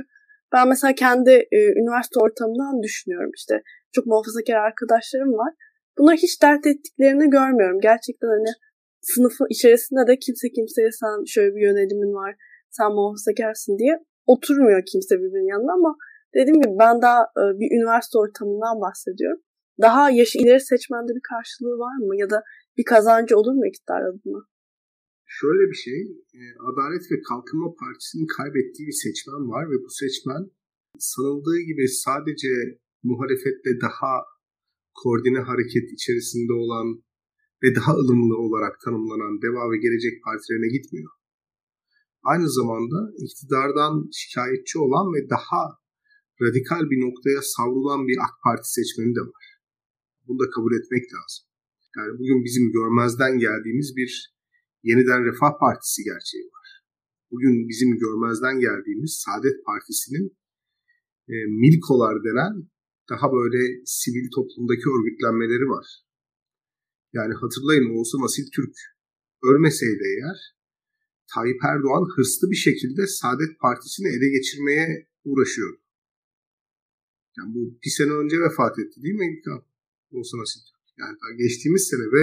ben mesela kendi e, üniversite ortamından düşünüyorum işte. Çok muhafazakar arkadaşlarım var. Bunları hiç dert ettiklerini görmüyorum. Gerçekten hani sınıfı içerisinde de kimse kimseye sen şöyle bir yönelimin var, sen muhafazakarsın diye oturmuyor kimse birbirinin yanına ama dediğim gibi ben daha e, bir üniversite ortamından bahsediyorum. Daha yaşı ileri seçmende bir karşılığı var mı ya da bir kazancı olur mu iktidar adına? Şöyle bir şey, e, Adalet ve Kalkınma Partisi'nin kaybettiği bir seçmen var ve bu seçmen sanıldığı gibi sadece muhalefetle daha koordine hareket içerisinde olan ve daha ılımlı olarak tanımlanan Deva ve Gelecek Partilerine gitmiyor. Aynı zamanda iktidardan şikayetçi olan ve daha radikal bir noktaya savrulan bir AK Parti seçmeni de var. Bunu da kabul etmek lazım. Yani bugün bizim görmezden geldiğimiz bir yeniden Refah Partisi gerçeği var. Bugün bizim görmezden geldiğimiz Saadet Partisi'nin e, Milkolar denen daha böyle sivil toplumdaki örgütlenmeleri var. Yani hatırlayın Oğuzhan Asil Türk ölmeseydi eğer Tayyip Erdoğan hırslı bir şekilde Saadet Partisi'ni ele geçirmeye uğraşıyordu. Yani bu bir sene önce vefat etti değil mi İlkan? Oğuzhan Asil Türk. Yani daha geçtiğimiz sene ve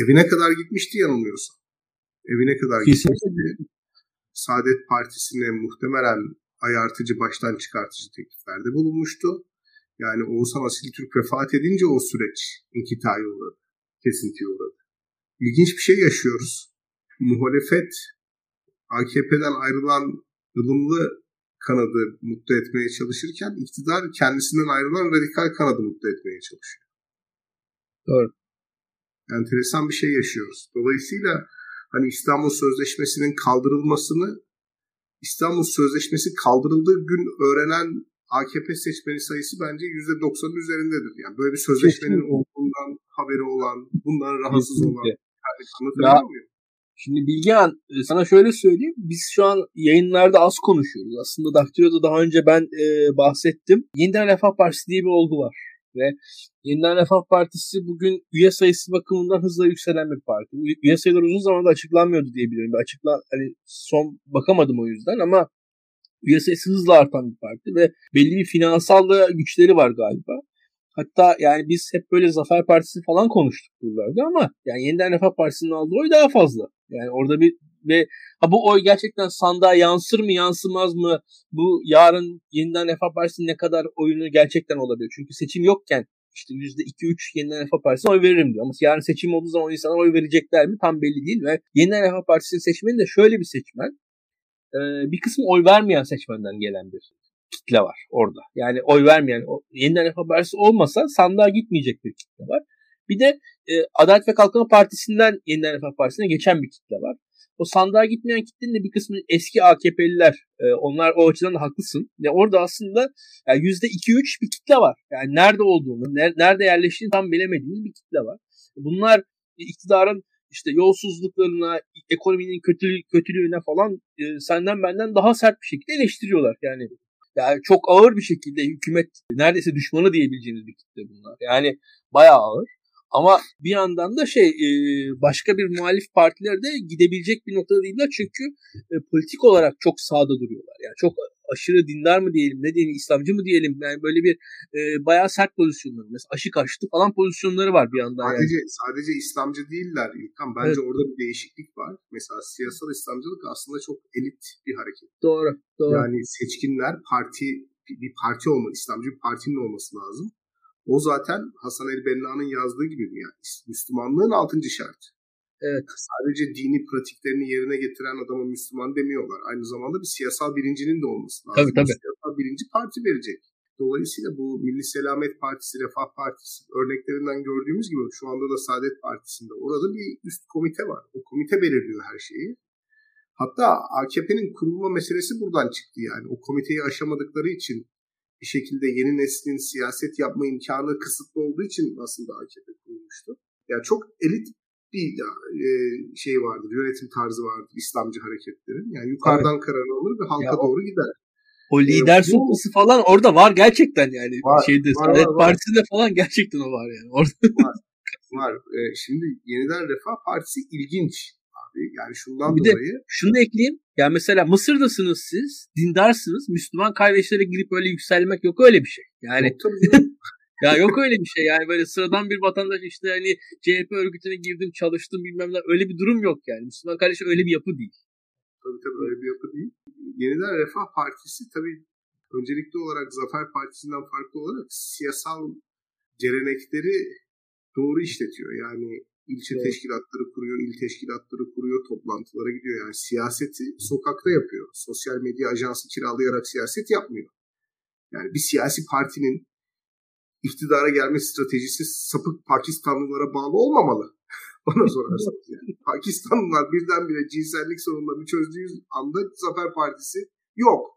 evine kadar gitmişti yanılmıyorsam. Evine kadar Kesinlikle. gitmişti. Saadet Partisi'ne muhtemelen ayartıcı, baştan çıkartıcı tekliflerde bulunmuştu. Yani Oğuzhan Asil Türk vefat edince o süreç inkitaya uğradı. Kesintiye uğradı. İlginç bir şey yaşıyoruz. Muhalefet AKP'den ayrılan ılımlı kanadı mutlu etmeye çalışırken iktidar kendisinden ayrılan radikal kanadı mutlu etmeye çalışıyor. Doğru enteresan bir şey yaşıyoruz. Dolayısıyla hani İstanbul Sözleşmesi'nin kaldırılmasını İstanbul Sözleşmesi kaldırıldığı gün öğrenen AKP seçmeni sayısı bence %90'ın üzerindedir. Yani böyle bir sözleşmenin Kesinlikle. olduğundan haberi olan, bundan rahatsız Kesinlikle. olan. Yani anlatabiliyor muyum? Şimdi Bilgehan e, sana şöyle söyleyeyim. Biz şu an yayınlarda az konuşuyoruz. Aslında Daktilo'da daha önce ben e, bahsettim. Yeniden Refah Partisi diye bir olgu var. Ve Yeniden Refah Partisi bugün üye sayısı bakımından hızla yükselen bir parti. Üye sayıları uzun zamandır açıklanmıyordu diye biliyorum. Açıklan, hani son bakamadım o yüzden ama üye sayısı hızla artan bir parti ve belli bir finansal da güçleri var galiba. Hatta yani biz hep böyle Zafer Partisi falan konuştuk buralarda ama yani Yeniden Refah Partisi'nin aldığı oy daha fazla. Yani orada bir ve ha bu oy gerçekten sandığa yansır mı yansımaz mı? Bu yarın yeniden Refah Partisi'nin ne kadar oyunu gerçekten olabilir? Çünkü seçim yokken işte %2-3 yeniden Refah Partisi'ne oy veririm diyor. Ama yarın seçim olduğu zaman insanlar oy verecekler mi tam belli değil. Ve yeniden Refah Partisi'nin seçmeni de şöyle bir seçmen. bir kısmı oy vermeyen seçmenden gelen bir kitle var orada. Yani oy vermeyen, yeniden Refah Partisi olmasa sandığa gitmeyecek bir kitle var. Bir de e, Adalet ve Kalkınma Partisi'nden yeniden Refah Partisi'ne geçen bir kitle var. O sandığa gitmeyen kitlenin de bir kısmı eski AKP'liler. E, onlar o açıdan da haklısın. Yani orada aslında yani %2-3 bir kitle var. Yani nerede olduğunu, ner- nerede yerleştiğini tam bilemediğimiz bir kitle var. Bunlar iktidarın işte yolsuzluklarına, ekonominin kötülüğü, kötülüğüne falan e, senden benden daha sert bir şekilde eleştiriyorlar. Yani yani çok ağır bir şekilde hükümet neredeyse düşmanı diyebileceğiniz bir kitle bunlar. Yani bayağı ağır. Ama bir yandan da şey e, başka bir muhalif partiler de gidebilecek bir noktada değiller çünkü e, politik olarak çok sağda duruyorlar. Yani çok aşırı dindar mı diyelim ne diyelim İslamcı mı diyelim yani böyle bir e, bayağı sert pozisyonları mesela aşı karşıtı falan pozisyonları var bir yandan. Sadece yani. sadece İslamcı değiller İlkan bence evet. orada bir değişiklik var. Mesela siyasal İslamcılık aslında çok elit bir hareket. Doğru. doğru. Yani seçkinler parti bir parti olmalı, İslamcı bir partinin olması lazım. O zaten Hasan el Benna'nın yazdığı gibi yani Müslümanlığın altıncı şart. Evet. Sadece dini pratiklerini yerine getiren adama Müslüman demiyorlar. Aynı zamanda bir siyasal birincinin de olması lazım. Tabii tabii. Siyasal birinci parti verecek. Dolayısıyla bu Milli Selamet Partisi, Refah Partisi örneklerinden gördüğümüz gibi şu anda da Saadet Partisi'nde orada bir üst komite var. O komite belirliyor her şeyi. Hatta AKP'nin kurulma meselesi buradan çıktı yani. O komiteyi aşamadıkları için bir şekilde yeni neslin siyaset yapma imkanı kısıtlı olduğu için aslında AKP kurulmuştu. Yani çok elit bir e, şey vardır, yönetim tarzı vardır İslamcı hareketlerin. Yani yukarıdan evet. karar alır ve halka ya doğru gider. O e, lider ee, sopası falan orada var gerçekten yani. Var, Şeyde, var, var, var. Partisi'nde falan gerçekten o var yani. Orada. Var. var. Ee, şimdi Yeniden Refah Partisi ilginç abi. Yani şundan bir dolayı. De şunu ekleyeyim. Yani mesela Mısır'dasınız siz, dindarsınız. Müslüman kardeşlere girip öyle yükselmek yok öyle bir şey. Yani ya yok öyle bir şey yani böyle sıradan bir vatandaş işte hani CHP örgütüne girdim çalıştım bilmem ne öyle bir durum yok yani. Müslüman kardeş öyle bir yapı değil. Tabii tabii öyle bir yapı değil. Yeniden Refah Partisi tabii öncelikli olarak Zafer Partisi'nden farklı olarak siyasal gelenekleri doğru işletiyor. Yani ilçe evet. teşkilatları kuruyor, il teşkilatları kuruyor, toplantılara gidiyor. Yani siyaseti sokakta yapıyor. Sosyal medya ajansı kiralayarak siyaset yapmıyor. Yani bir siyasi partinin iktidara gelme stratejisi sapık Pakistanlılara bağlı olmamalı. Bana sorarsanız yani. Pakistanlılar birdenbire cinsellik sorunlarını çözdüğü anda Zafer Partisi yok.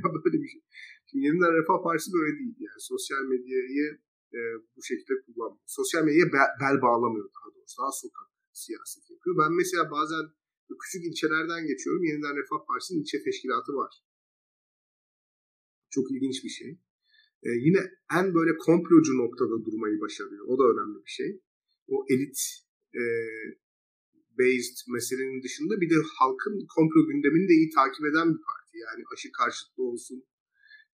Ya böyle bir şey. Şimdi yeniden Refah Partisi böyle değil yani. Sosyal medyayı e, bu şekilde kullanmıyor. Sosyal medyaya bel, bel bağlamıyor daha doğrusu. Daha sokak siyaset yapıyor. Ben mesela bazen küçük ilçelerden geçiyorum. Yeniden Refah Partisi'nin ilçe teşkilatı var. Çok ilginç bir şey e, yine en böyle komplocu noktada durmayı başarıyor. O da önemli bir şey. O elit e, based meselenin dışında bir de halkın komplo gündemini de iyi takip eden bir parti. Yani aşı karşıtlı olsun,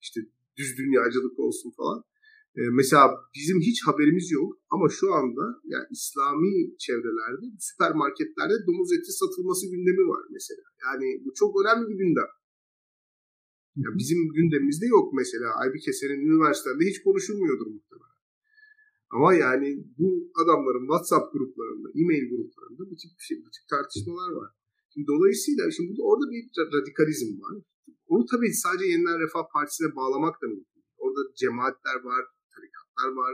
işte düz dünyacılık olsun falan. E, mesela bizim hiç haberimiz yok ama şu anda yani İslami çevrelerde, süpermarketlerde domuz eti satılması gündemi var mesela. Yani bu çok önemli bir gündem. Ya bizim gündemimizde yok mesela. Aybike senin üniversitede hiç konuşulmuyordur muhtemelen. Ama yani bu adamların WhatsApp gruplarında, e-mail gruplarında bu tip şey, bu tip tartışmalar var. Şimdi dolayısıyla şimdi burada orada bir radikalizm var. Onu tabii sadece Yeniden Refah Partisi'ne bağlamak da mümkün. Orada cemaatler var, tarikatlar var,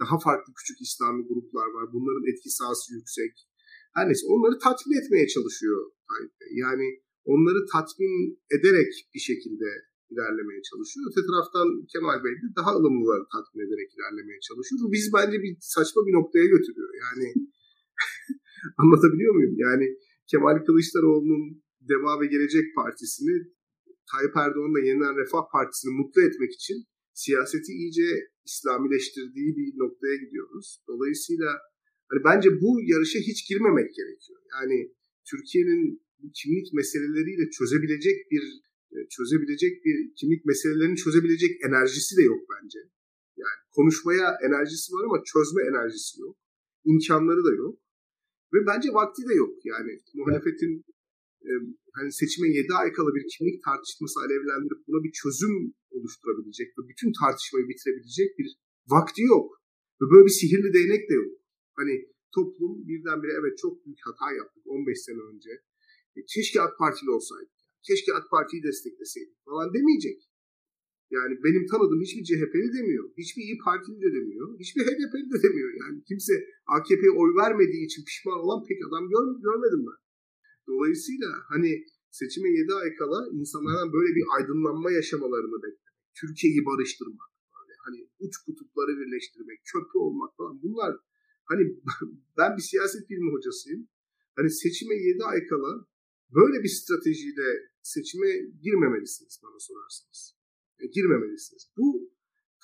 daha farklı küçük İslami gruplar var. Bunların etki sahası yüksek. Her neyse onları tatmin etmeye çalışıyor Tayyip Bey. Yani onları tatmin ederek bir şekilde ilerlemeye çalışıyor. Öte taraftan Kemal Bey de daha ılımlıları tatmin ederek ilerlemeye çalışıyor. Bu bizi bence bir saçma bir noktaya götürüyor. Yani anlatabiliyor muyum? Yani Kemal Kılıçdaroğlu'nun Deva ve Gelecek Partisi'ni Tayyip Erdoğan'la Yeniden Refah Partisi'ni mutlu etmek için siyaseti iyice İslamileştirdiği bir noktaya gidiyoruz. Dolayısıyla hani bence bu yarışa hiç girmemek gerekiyor. Yani Türkiye'nin kimlik meseleleriyle çözebilecek bir e, çözebilecek bir kimlik meselelerini çözebilecek enerjisi de yok bence. Yani konuşmaya enerjisi var ama çözme enerjisi yok. İmkanları da yok. Ve bence vakti de yok. Yani muhalefetin e, hani seçime 7 ay kala bir kimlik tartışması alevlendirip buna bir çözüm oluşturabilecek ve bütün tartışmayı bitirebilecek bir vakti yok. Ve böyle bir sihirli değnek de yok. Hani toplum birdenbire evet çok büyük hata yaptık 15 sene önce. E, keşke AK Partili olsaydık. Keşke AK Parti'yi destekleseydik falan demeyecek. Yani benim tanıdığım hiçbir CHP'li demiyor. Hiçbir İyi Partili de demiyor. Hiçbir HDP'li de demiyor. Yani kimse AKP'ye oy vermediği için pişman olan pek adam gör, görmedim ben. Dolayısıyla hani seçime 7 ay kala insanlardan böyle bir aydınlanma yaşamalarını beklemek. Türkiye'yi barıştırmak. Böyle hani uç kutupları birleştirmek, köprü olmak falan bunlar hani ben bir siyaset bilimi hocasıyım. Hani seçime 7 ay kala böyle bir stratejiyle seçime girmemelisiniz bana sorarsanız. Yani e, girmemelisiniz. Bu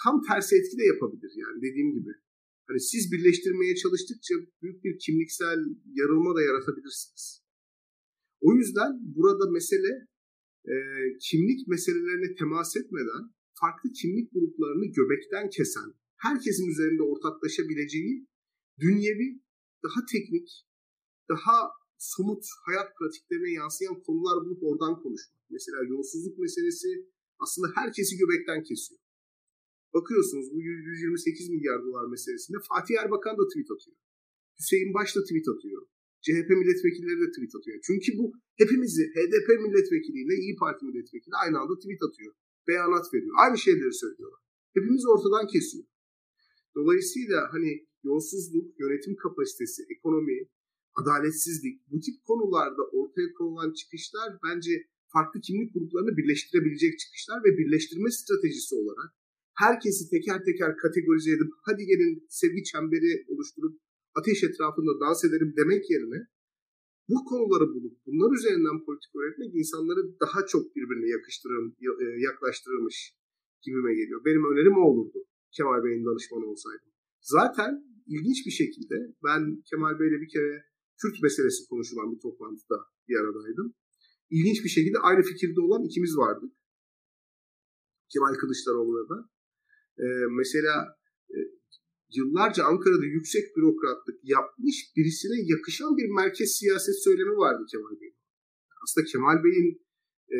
tam tersi etki de yapabilir yani dediğim gibi. Hani siz birleştirmeye çalıştıkça büyük bir kimliksel yarılma da yaratabilirsiniz. O yüzden burada mesele e, kimlik meselelerine temas etmeden farklı kimlik gruplarını göbekten kesen, herkesin üzerinde ortaklaşabileceği dünyevi, daha teknik, daha somut hayat pratiklerine yansıyan konular bulup oradan konuşmak. Mesela yolsuzluk meselesi aslında herkesi göbekten kesiyor. Bakıyorsunuz bu 128 milyar dolar meselesinde Fatih Erbakan da tweet atıyor. Hüseyin Baş da tweet atıyor. CHP milletvekilleri de tweet atıyor. Çünkü bu hepimizi HDP milletvekiliyle İyi Parti milletvekili aynı anda tweet atıyor. Beyanat veriyor. Aynı şeyleri söylüyorlar. Hepimiz ortadan kesiyor. Dolayısıyla hani yolsuzluk, yönetim kapasitesi, ekonomi, adaletsizlik bu tip konularda ortaya konulan çıkışlar bence farklı kimlik gruplarını birleştirebilecek çıkışlar ve birleştirme stratejisi olarak herkesi teker teker kategorize edip hadi gelin sevgi çemberi oluşturup ateş etrafında dans edelim demek yerine bu konuları bulup bunlar üzerinden politik öğretmek insanları daha çok birbirine yakıştırır, e, yaklaştırırmış gibime geliyor. Benim önerim o olurdu Kemal Bey'in danışmanı olsaydım. Zaten ilginç bir şekilde ben Kemal Bey'le bir kere Kürt meselesi konuşulan bir toplantıda bir aradaydım. İlginç bir şekilde aynı fikirde olan ikimiz vardık. Kemal Kılıçdaroğlu ve. Ee, mesela yıllarca Ankara'da yüksek bürokratlık yapmış birisine yakışan bir merkez siyaset söylemi vardı Kemal Bey'in. Aslında Kemal Bey'in e,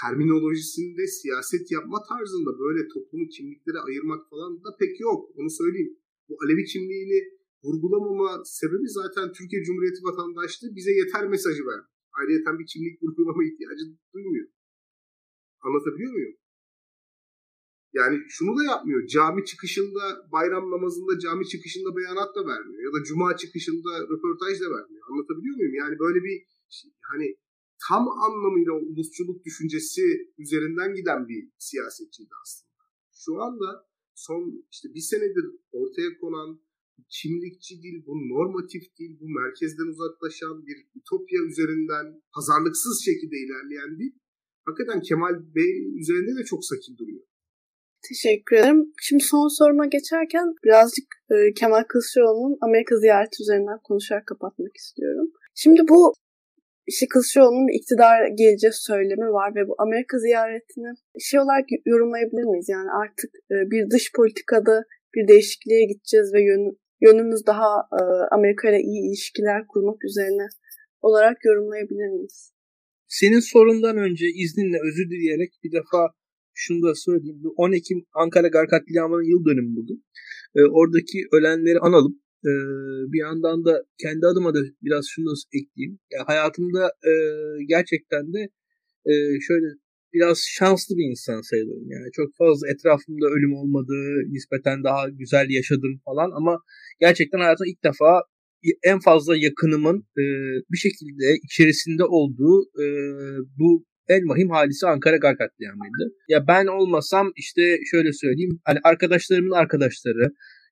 terminolojisinde siyaset yapma tarzında böyle toplumu kimliklere ayırmak falan da pek yok. Onu söyleyeyim. Bu Alevi kimliğini vurgulamama sebebi zaten Türkiye Cumhuriyeti vatandaşlığı bize yeter mesajı verdi. Ayrıca bir kimlik vurgulama ihtiyacı duymuyor. Anlatabiliyor muyum? Yani şunu da yapmıyor. Cami çıkışında, bayram namazında cami çıkışında beyanat da vermiyor. Ya da cuma çıkışında röportaj da vermiyor. Anlatabiliyor muyum? Yani böyle bir hani tam anlamıyla ulusçuluk düşüncesi üzerinden giden bir siyasetçiydi aslında. Şu anda son işte bir senedir ortaya konan kimlikçi dil, bu normatif dil, bu merkezden uzaklaşan bir ütopya üzerinden hazırlıksız şekilde ilerleyen dil hakikaten Kemal Bey'in üzerinde de çok sakil duruyor. Teşekkür ederim. Şimdi son soruma geçerken birazcık e, Kemal Kılıçdaroğlu'nun Amerika ziyareti üzerinden konuşarak kapatmak istiyorum. Şimdi bu işte Kılıçdaroğlu'nun iktidar geleceği söylemi var ve bu Amerika ziyaretini şey olarak yorumlayabilir miyiz? Yani artık e, bir dış politikada bir değişikliğe gideceğiz ve yön, yönümüz daha e, Amerika ile iyi ilişkiler kurmak üzerine olarak yorumlayabilir miyiz? Senin sorundan önce izninle özür dileyerek bir defa şunu da söyleyeyim. 10 Ekim Ankara Gar katliamının yıl dönümü bugün. E, oradaki ölenleri analım. E, bir yandan da kendi adıma da biraz şunu da ekleyeyim. Ya, hayatımda e, gerçekten de e, şöyle biraz şanslı bir insan sayılırım. Yani çok fazla etrafımda ölüm olmadı, nispeten daha güzel yaşadım falan ama gerçekten hayatımda ilk defa en fazla yakınımın e, bir şekilde içerisinde olduğu e, bu en vahim hadise Ankara Gar katliamıydı. Ya ben olmasam işte şöyle söyleyeyim hani arkadaşlarımın arkadaşları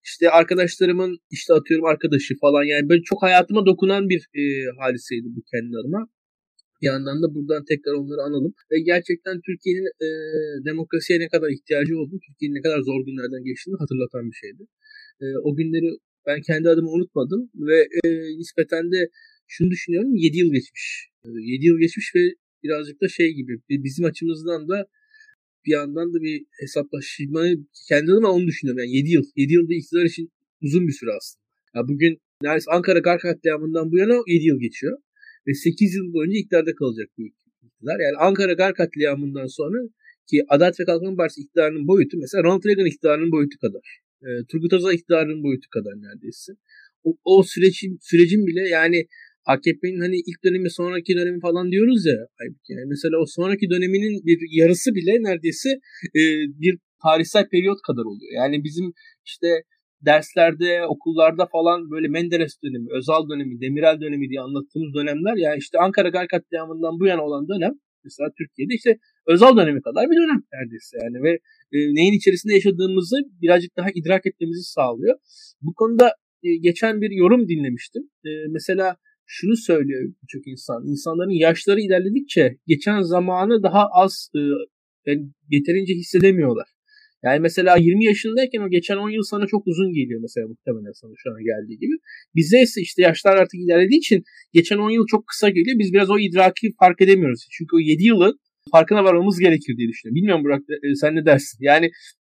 işte arkadaşlarımın işte atıyorum arkadaşı falan yani böyle çok hayatıma dokunan bir e, hadiseydi bu kendi adıma. Bir yandan da buradan tekrar onları analım. Ve gerçekten Türkiye'nin e, demokrasiye ne kadar ihtiyacı olduğunu, Türkiye'nin ne kadar zor günlerden geçtiğini hatırlatan bir şeydi. E, o günleri ben kendi adımı unutmadım ve e, nispeten de şunu düşünüyorum 7 yıl geçmiş. E, 7 yıl geçmiş ve birazcık da şey gibi bizim açımızdan da bir yandan da bir hesaplaşmayı kendi adıma onu düşünüyorum. Yani 7 yıl. 7 yıl bir iktidar için uzun bir süre aslında. Ya bugün neredeyse Ankara Gar katliamından bu yana 7 yıl geçiyor. Ve 8 yıl boyunca iktidarda kalacak bu iktidar. Yani Ankara Gar katliamından sonra ki Adalet ve Kalkınma Partisi iktidarının boyutu mesela Ronald Reagan iktidarının boyutu kadar. E, Turgut Özal iktidarının boyutu kadar neredeyse. O, o sürecin, sürecin bile yani AKP'nin hani ilk dönemi sonraki dönemi falan diyoruz ya. Yani mesela o sonraki döneminin bir yarısı bile neredeyse e, bir tarihsel periyot kadar oluyor. Yani bizim işte derslerde, okullarda falan böyle Menderes dönemi, Özal dönemi, Demirel dönemi diye anlattığımız dönemler ya işte Ankara Gar katliamından bu yana olan dönem mesela Türkiye'de işte Özal dönemi kadar bir dönem neredeyse yani ve e, neyin içerisinde yaşadığımızı birazcık daha idrak etmemizi sağlıyor. Bu konuda e, geçen bir yorum dinlemiştim. E, mesela şunu söylüyor birçok insan. İnsanların yaşları ilerledikçe geçen zamanı daha az e, yani yeterince hissedemiyorlar. Yani mesela 20 yaşındayken o geçen 10 yıl sana çok uzun geliyor mesela muhtemelen sana şu an geldiği gibi. Bize ise işte yaşlar artık ilerlediği için geçen 10 yıl çok kısa geliyor. Biz biraz o idraki fark edemiyoruz. Çünkü o 7 yılın farkına varmamız gerekir diye düşünüyorum. Bilmiyorum Burak e, sen ne dersin? Yani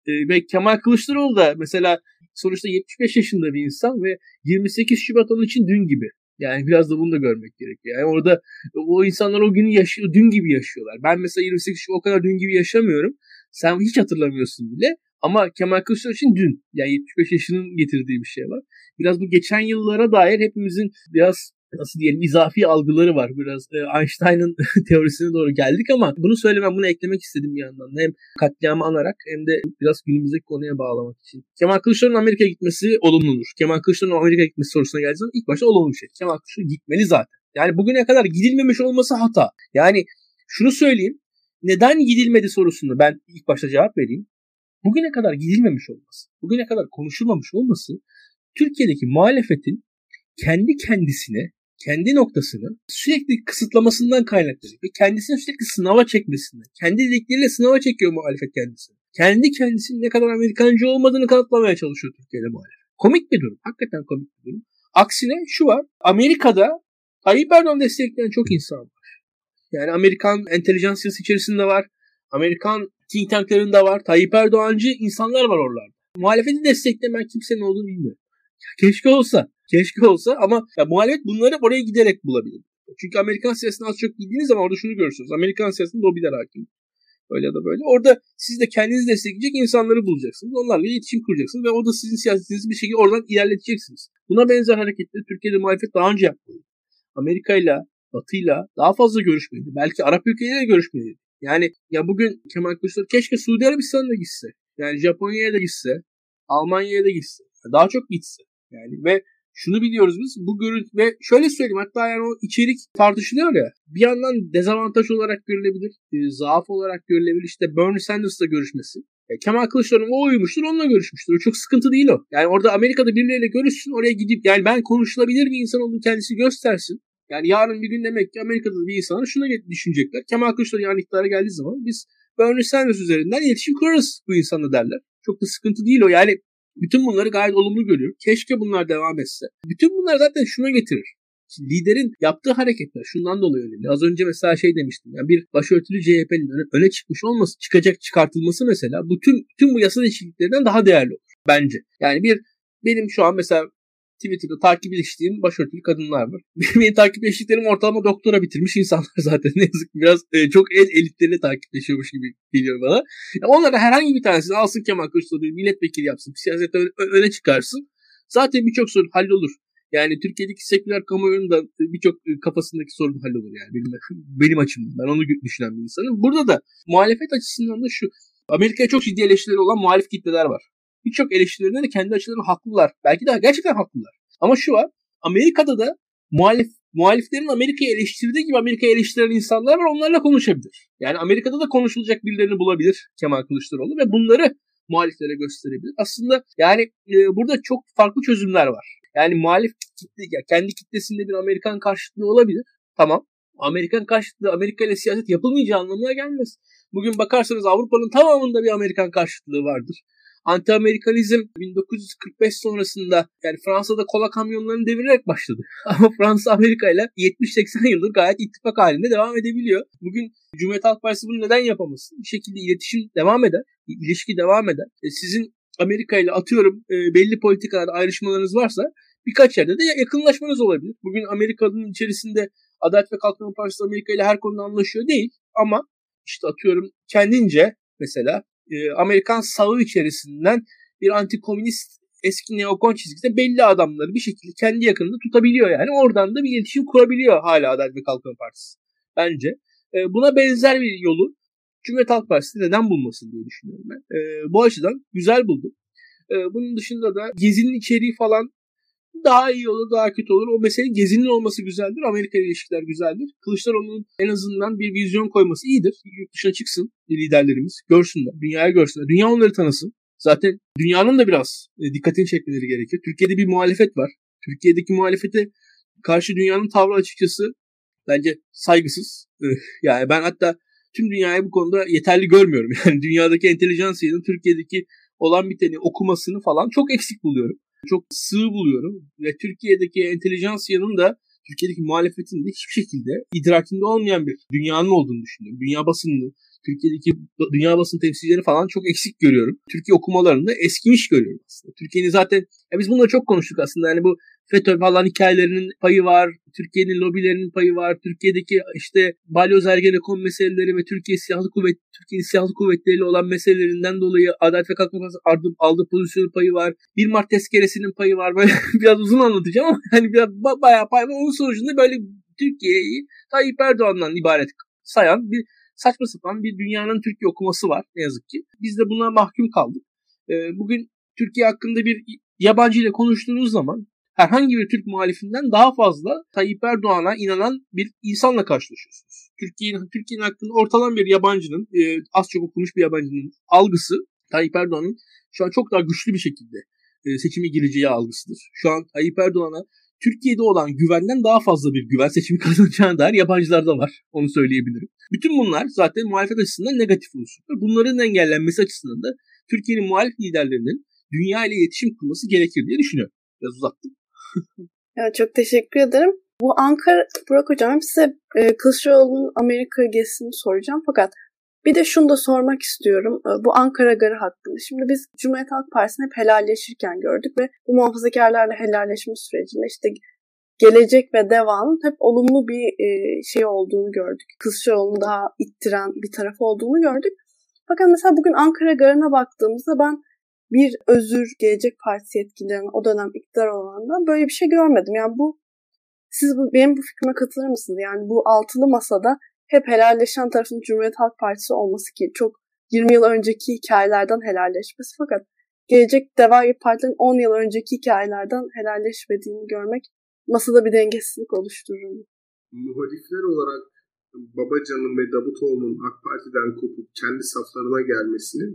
e, ve Kemal Kılıçdaroğlu da mesela sonuçta 75 yaşında bir insan ve 28 Şubat onun için dün gibi. Yani biraz da bunu da görmek gerekiyor. Yani orada o insanlar o günü yaşıyor, dün gibi yaşıyorlar. Ben mesela 28 Şubat o kadar dün gibi yaşamıyorum. Sen hiç hatırlamıyorsun bile. Ama Kemal Kılıçdaroğlu için dün. Yani 75 yaşının getirdiği bir şey var. Biraz bu geçen yıllara dair hepimizin biraz nasıl diyelim izafi algıları var. Biraz e, Einstein'ın teorisine doğru geldik ama bunu söylemem, bunu eklemek istedim bir yandan da. Hem katliamı anarak hem de biraz günümüzdeki konuya bağlamak için. Kemal Kılıçdaroğlu'nun Amerika'ya gitmesi olumludur. Kemal Kılıçdaroğlu'nun Amerika'ya gitmesi sorusuna geldiğiniz ilk başta olumlu bir şey. Kemal Kılıçdaroğlu gitmeli zaten. Yani bugüne kadar gidilmemiş olması hata. Yani şunu söyleyeyim. Neden gidilmedi sorusunu ben ilk başta cevap vereyim. Bugüne kadar gidilmemiş olması, bugüne kadar konuşulmamış olması Türkiye'deki muhalefetin kendi kendisine kendi noktasını sürekli kısıtlamasından kaynaklanıyor. Ve kendisini sürekli sınava çekmesinden. Kendi dedikleriyle sınava çekiyor muhalefet kendisini. Kendi kendisinin ne kadar Amerikancı olmadığını kanıtlamaya çalışıyor Türkiye'de muhalefet. Komik bir durum. Hakikaten komik bir durum. Aksine şu var. Amerika'da Tayyip Erdoğan destekleyen çok insan var. Yani Amerikan entelijansiyası içerisinde var. Amerikan think tanklarında var. Tayyip Erdoğancı insanlar var oralarda. Muhalefeti desteklemeyen kimsenin olduğunu bilmiyorum. Ya keşke olsa. Keşke olsa ama ya, muhalefet bunları oraya giderek bulabilir. Çünkü Amerikan siyasetine az çok bildiğiniz zaman orada şunu görürsünüz. Amerikan siyasetinde lobiler hakim. Öyle ya da böyle. Orada siz de kendinizi destekleyecek insanları bulacaksınız. Onlarla iletişim kuracaksınız ve orada sizin siyasetinizi bir şekilde oradan ilerleteceksiniz. Buna benzer hareketleri Türkiye'de muhalefet daha önce yaptı. Amerika ile Batı'yla daha fazla görüşmeliydi. Belki Arap ülkeleriyle görüşmeliydi. Yani ya bugün Kemal Kılıçdaroğlu keşke Suudi Arabistan'da gitse. Yani Japonya'ya da gitse. Almanya'ya da gitse. Daha çok gitse. Yani ve şunu biliyoruz biz bu görüntü ve şöyle söyleyeyim hatta yani o içerik tartışılıyor ya bir yandan dezavantaj olarak görülebilir e, zaaf olarak görülebilir işte Bernie Sanders'la görüşmesi ya Kemal Kılıçdaroğlu uymuştur onunla görüşmüştür. O çok sıkıntı değil o. Yani orada Amerika'da birileriyle görüşsün oraya gidip yani ben konuşulabilir bir insan olduğunu kendisi göstersin. Yani yarın bir gün demek ki Amerika'da bir insanlar şuna düşünecekler. Kemal Kılıçdaroğlu yarın iktidara geldiği zaman biz Bernie Sanders üzerinden iletişim kurarız bu insanla derler. Çok da sıkıntı değil o. Yani bütün bunları gayet olumlu görüyorum. Keşke bunlar devam etse. Bütün bunlar zaten şuna getirir. Şimdi liderin yaptığı hareketler şundan dolayı önemli. Az önce mesela şey demiştim. Yani bir başörtülü CHP'nin öne, çıkmış olması, çıkacak çıkartılması mesela bu tüm, tüm bu yasa değişikliklerinden daha değerli olur bence. Yani bir benim şu an mesela Twitter'da takipleştiğim başörtülü kadınlar var. Benim takipleştiklerim ortalama doktora bitirmiş insanlar zaten. Ne yazık ki biraz e, çok el elitlerine takipleşiyormuş gibi geliyor bana. Ya onlara herhangi bir tanesini alsın Kemal Kılıçdaroğlu milletvekili yapsın. Siyasette öne çıkarsın. Zaten birçok sorun hallolur. Yani Türkiye'deki seküler kamuoyunun da e, birçok e, kafasındaki sorun hallolur yani benim, benim açımdan. Ben onu düşünen bir insanım. Burada da muhalefet açısından da şu. Amerika'ya çok ciddi eleştirileri olan muhalif kitleler var birçok eleştirilerinde de kendi açılarından haklılar. Belki de gerçekten haklılar. Ama şu var. Amerika'da da muhalif muhaliflerin Amerika'yı eleştirdiği gibi Amerika'yı eleştiren insanlar var. Onlarla konuşabilir. Yani Amerika'da da konuşulacak birilerini bulabilir Kemal Kılıçdaroğlu ve bunları muhaliflere gösterebilir. Aslında yani e, burada çok farklı çözümler var. Yani muhalif kitle, ya kendi kitlesinde bir Amerikan karşıtlığı olabilir. Tamam. Amerikan karşıtlığı Amerika ile siyaset yapılmayacağı anlamına gelmez. Bugün bakarsanız Avrupa'nın tamamında bir Amerikan karşıtlığı vardır. Anti-Amerikanizm 1945 sonrasında yani Fransa'da kola kamyonlarını devirerek başladı. Ama Fransa Amerika ile 70-80 yıldır gayet ittifak halinde devam edebiliyor. Bugün Cumhuriyet Halk Partisi bunu neden yapamasın? Bir şekilde iletişim devam eder, ilişki devam eder. E sizin Amerika ile atıyorum e, belli politikalarda ayrışmalarınız varsa birkaç yerde de yakınlaşmanız olabilir. Bugün Amerika'nın içerisinde Adalet ve Kalkınma Partisi Amerika ile her konuda anlaşıyor değil ama işte atıyorum kendince mesela e, Amerikan sağı içerisinden bir antikomünist eski neokon çizgide belli adamları bir şekilde kendi yakınında tutabiliyor yani. Oradan da bir iletişim kurabiliyor hala Adalet ve Kalkınma Partisi. Bence. E, buna benzer bir yolu Cumhuriyet Halk Partisi neden bulmasın diye düşünüyorum ben. E, bu açıdan güzel buldum. E, bunun dışında da gezinin içeriği falan daha iyi olur, daha kötü olur. O mesele gezinin olması güzeldir. Amerika ile ilişkiler güzeldir. Kılıçdaroğlu'nun en azından bir vizyon koyması iyidir. Yurt dışına çıksın liderlerimiz. Görsünler. Dünyaya görsünler. Dünya onları tanısın. Zaten dünyanın da biraz e, dikkatini çekmeleri gerekiyor. Türkiye'de bir muhalefet var. Türkiye'deki muhalefete karşı dünyanın tavrı açıkçası bence saygısız. Yani ben hatta tüm dünyayı bu konuda yeterli görmüyorum. Yani dünyadaki entelijansiyanın Türkiye'deki olan biteni okumasını falan çok eksik buluyorum. Çok sığ buluyorum. Ve Türkiye'deki entelijansiyanın da Türkiye'deki muhalefetin de hiçbir şekilde idrakinde olmayan bir dünyanın olduğunu düşünüyorum. Dünya basınının, Türkiye'deki dünya basın temsilcileri falan çok eksik görüyorum. Türkiye okumalarında eskimiş görüyorum aslında. Türkiye'nin zaten ya biz bunları çok konuştuk aslında. Yani bu FETÖ falan hikayelerinin payı var. Türkiye'nin lobilerinin payı var. Türkiye'deki işte balyoz ergenekon meseleleri ve Türkiye Silahlı Kuvvet Türkiye Silahlı Kuvvetleriyle olan meselelerinden dolayı Adalet ve Kalkınma Partisi aldığı pozisyonun payı var. 1 Mart tezkeresinin payı var. Böyle biraz uzun anlatacağım ama hani biraz bayağı pay var. Onun sonucunda böyle Türkiye'yi Tayyip Erdoğan'dan ibaret sayan bir saçma sapan bir dünyanın Türkiye okuması var ne yazık ki. Biz de buna mahkum kaldık. Bugün Türkiye hakkında bir yabancı ile konuştuğunuz zaman herhangi bir Türk muhalifinden daha fazla Tayyip Erdoğan'a inanan bir insanla karşılaşıyorsunuz. Türkiye'nin Türkiye'nin hakkında ortalama bir yabancının, e, az çok okumuş bir yabancının algısı Tayyip Erdoğan'ın şu an çok daha güçlü bir şekilde e, seçime gireceği algısıdır. Şu an Tayyip Erdoğan'a Türkiye'de olan güvenden daha fazla bir güven seçimi kazanacağına dair yabancılarda var. Onu söyleyebilirim. Bütün bunlar zaten muhalefet açısından negatif unsurlar. Bunların engellenmesi açısından da Türkiye'nin muhalif liderlerinin dünya ile iletişim kurması gerekir diye düşünüyorum. Biraz uzattım. Evet, çok teşekkür ederim. Bu Ankara, Burak Hocam size e, Kılıçdaroğlu'nun Amerika gezisini soracağım. Fakat bir de şunu da sormak istiyorum. E, bu Ankara Garı hakkında. Şimdi biz Cumhuriyet Halk Partisi'ni hep helalleşirken gördük ve bu muhafazakarlarla helalleşme sürecinde işte gelecek ve devamın hep olumlu bir e, şey olduğunu gördük. Kılıçdaroğlu'nu daha ittiren bir tarafı olduğunu gördük. Fakat mesela bugün Ankara Garı'na baktığımızda ben bir özür Gelecek Partisi yetkililerinin o dönem iktidar olanından böyle bir şey görmedim. Yani bu siz bu, benim bu fikrime katılır mısınız? Yani bu altılı masada hep helalleşen tarafın Cumhuriyet Halk Partisi olması ki çok 20 yıl önceki hikayelerden helalleşmesi fakat gelecek Deva gibi partilerin 10 yıl önceki hikayelerden helalleşmediğini görmek masada bir dengesizlik oluşturur mu? Muhalifler olarak Babacan'ın ve Davutoğlu'nun AK Parti'den kopup kendi saflarına gelmesinin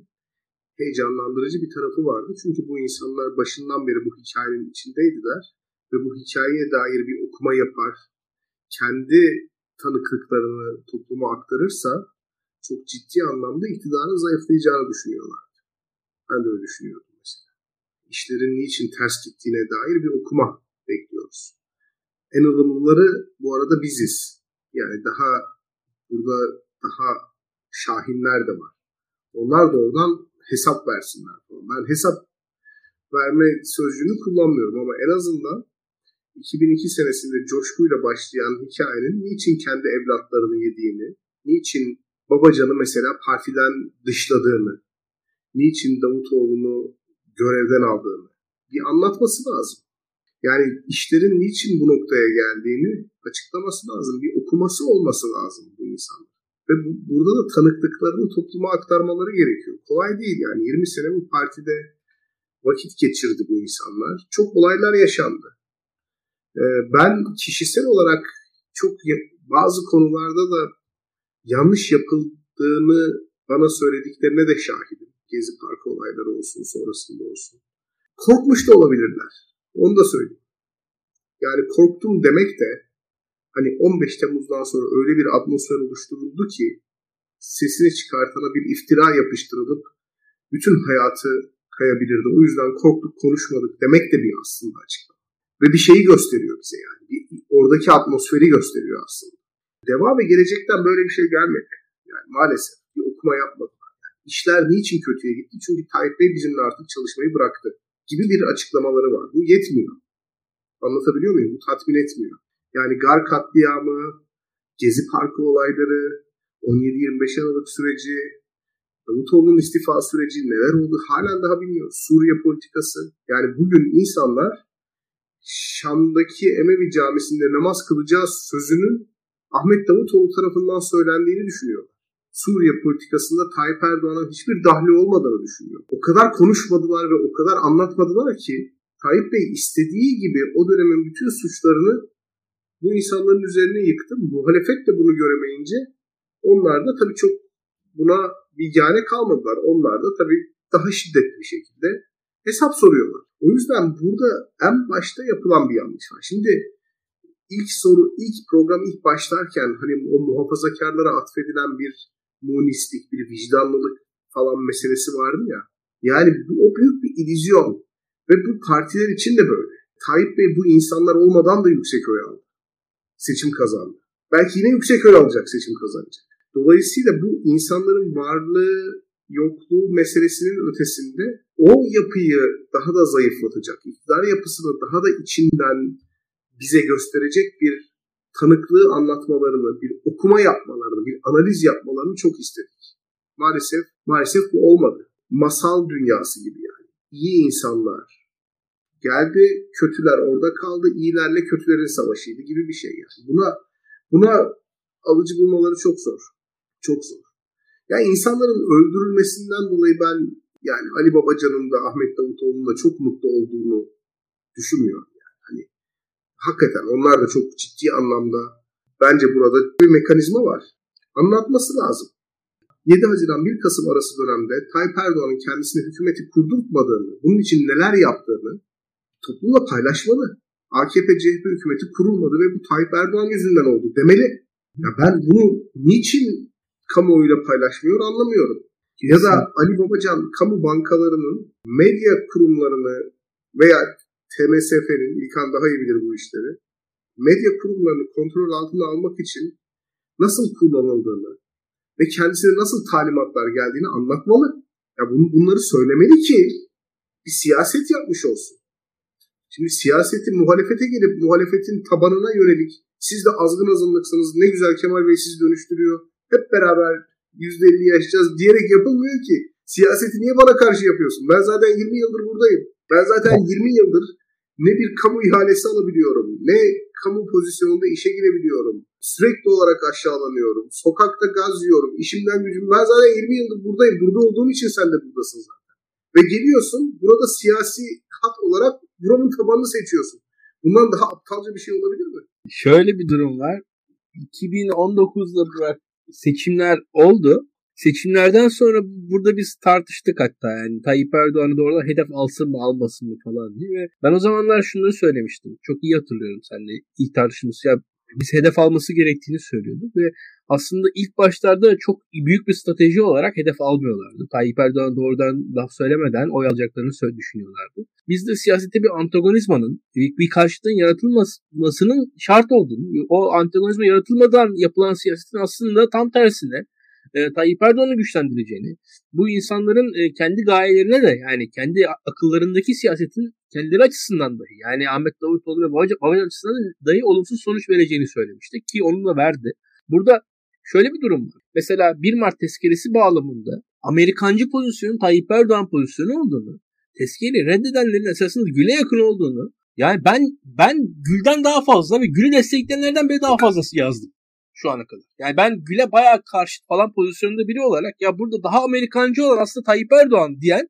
heyecanlandırıcı bir tarafı vardı. Çünkü bu insanlar başından beri bu hikayenin içindeydiler ve bu hikayeye dair bir okuma yapar, kendi tanıklıklarını topluma aktarırsa çok ciddi anlamda iktidarın zayıflayacağını düşünüyorlardı. Ben de öyle düşünüyordum mesela. İşlerin niçin ters gittiğine dair bir okuma bekliyoruz. En ılımlıları bu arada biziz. Yani daha burada daha şahinler de var. Onlar da oradan hesap versinler. Ben hesap verme sözcüğünü kullanmıyorum ama en azından 2002 senesinde coşkuyla başlayan hikayenin niçin kendi evlatlarını yediğini, niçin Babacan'ı mesela partiden dışladığını, niçin Davutoğlu'nu görevden aldığını bir anlatması lazım. Yani işlerin niçin bu noktaya geldiğini açıklaması lazım. Bir okuması olması lazım bu insanlar. Ve bu, burada da tanıklıklarını topluma aktarmaları gerekiyor. Kolay değil yani 20 sene bu partide vakit geçirdi bu insanlar. Çok olaylar yaşandı. Ee, ben kişisel olarak çok bazı konularda da yanlış yapıldığını bana söylediklerine de şahidim. Gezi Parkı olayları olsun, sonrasında olsun. Korkmuş da olabilirler. Onu da söyleyeyim. Yani korktum demek de hani 15 Temmuz'dan sonra öyle bir atmosfer oluşturuldu ki sesini çıkartana bir iftira yapıştırılıp bütün hayatı kayabilirdi. O yüzden korktuk konuşmadık demek de bir aslında açıklama. Ve bir şeyi gösteriyor bize yani. Bir, oradaki atmosferi gösteriyor aslında. Devam ve gelecekten böyle bir şey gelmedi. Yani maalesef bir okuma yapmadılar. Yani işler niçin kötüye gitti? Çünkü Tayyip Bey bizimle artık çalışmayı bıraktı gibi bir açıklamaları var. Bu yetmiyor. Anlatabiliyor muyum? Bu tatmin etmiyor. Yani Gar katliamı, Gezi Parkı olayları, 17-25 Aralık süreci, Davutoğlu'nun istifa süreci neler oldu halen daha bilmiyoruz. Suriye politikası. Yani bugün insanlar Şam'daki Emevi camisinde namaz kılacağı sözünün Ahmet Davutoğlu tarafından söylendiğini düşünüyorlar. Suriye politikasında Tayyip Erdoğan'ın hiçbir dahli olmadığını düşünüyor. O kadar konuşmadılar ve o kadar anlatmadılar ki Tayyip Bey istediği gibi o dönemin bütün suçlarını bu insanların üzerine yıktı. Muhalefet de bunu göremeyince onlar da tabii çok buna bilgane kalmadılar. Onlar da tabii daha şiddetli bir şekilde hesap soruyorlar. O yüzden burada en başta yapılan bir yanlış var. Şimdi ilk soru, ilk program ilk başlarken hani o muhafazakarlara atfedilen bir munistik, bir vicdanlılık falan meselesi vardı ya. Yani bu, o büyük bir illüzyon. Ve bu partiler için de böyle. Tayyip Bey bu insanlar olmadan da yüksek oy aldı. Seçim kazandı. Belki yine yüksek oy alacak seçim kazanacak. Dolayısıyla bu insanların varlığı, yokluğu meselesinin ötesinde o yapıyı daha da zayıflatacak, iktidar yapısını daha da içinden bize gösterecek bir tanıklığı anlatmalarını, bir okuma yapmalarını, bir analiz yapmalarını çok istedik. Maalesef, maalesef bu olmadı. Masal dünyası gibi yani. İyi insanlar geldi, kötüler orada kaldı, iyilerle kötülerin savaşıydı gibi bir şey yani. Buna buna alıcı bulmaları çok zor. Çok zor. Yani insanların öldürülmesinden dolayı ben yani Ali Babacan'ın da Ahmet Davutoğlu'nun da çok mutlu olduğunu düşünmüyorum. Yani. Hani hakikaten onlar da çok ciddi anlamda bence burada bir mekanizma var. Anlatması lazım. 7 Haziran 1 Kasım arası dönemde Tayyip Erdoğan'ın kendisine hükümeti kurdurtmadığını, bunun için neler yaptığını toplumla paylaşmalı. AKP-CHP hükümeti kurulmadı ve bu Tayyip Erdoğan yüzünden oldu demeli. Ya ben bunu niçin kamuoyuyla paylaşmıyor anlamıyorum. Ya da Ali Babacan kamu bankalarının medya kurumlarını veya TMSF'nin, İlkan daha iyi bilir bu işleri, medya kurumlarını kontrol altına almak için nasıl kullanıldığını ve kendisine nasıl talimatlar geldiğini anlatmalı. Ya bunu, bunları söylemeli ki bir siyaset yapmış olsun. Şimdi siyaseti muhalefete gelip muhalefetin tabanına yönelik siz de azgın azınlıksınız ne güzel Kemal Bey sizi dönüştürüyor. Hep beraber %50 yaşayacağız diyerek yapılmıyor ki. Siyaseti niye bana karşı yapıyorsun? Ben zaten 20 yıldır buradayım. Ben zaten 20 yıldır ne bir kamu ihalesi alabiliyorum, ne kamu pozisyonunda işe girebiliyorum. Sürekli olarak aşağılanıyorum. Sokakta gaz yiyorum. İşimden gücüm. Ben zaten 20 yıldır buradayım. Burada olduğum için sen de buradasın zaten. Ve geliyorsun burada siyasi hat olarak buranın tabanını seçiyorsun. Bundan daha aptalca bir şey olabilir mi? Şöyle bir durum var. 2019'da bırak seçimler oldu. Seçimlerden sonra burada biz tartıştık hatta yani Tayyip Erdoğan'ı doğrudan hedef alsın mı almasın mı falan diye ve ben o zamanlar şunları söylemiştim. Çok iyi hatırlıyorum seninle ilk tartışmamız. Ya biz hedef alması gerektiğini söylüyorduk ve aslında ilk başlarda çok büyük bir strateji olarak hedef almıyorlardı. Tayyip Erdoğan doğrudan laf söylemeden oy alacaklarını düşünüyorlardı. Biz de siyasette bir antagonizmanın, bir, bir karşıtın yaratılmasının şart olduğunu, o antagonizma yaratılmadan yapılan siyasetin aslında tam tersine e, Tayyip Erdoğan'ı güçlendireceğini, bu insanların e, kendi gayelerine de yani kendi akıllarındaki siyasetin kendileri açısından dahi yani Ahmet Davutoğlu ve Babacan açısından dahi olumsuz sonuç vereceğini söylemişti ki onu da verdi. Burada şöyle bir durum var. Mesela 1 Mart tezkeresi bağlamında Amerikancı pozisyonun Tayyip Erdoğan pozisyonu olduğunu, tezkereyi reddedenlerin esasında Gül'e yakın olduğunu, yani ben ben Gül'den daha fazla ve Gül'ü destekleyenlerden bile daha fazlası yazdım şu ana kadar. Yani ben Gül'e bayağı karşı falan pozisyonunda biri olarak ya burada daha Amerikancı olan aslında Tayyip Erdoğan diyen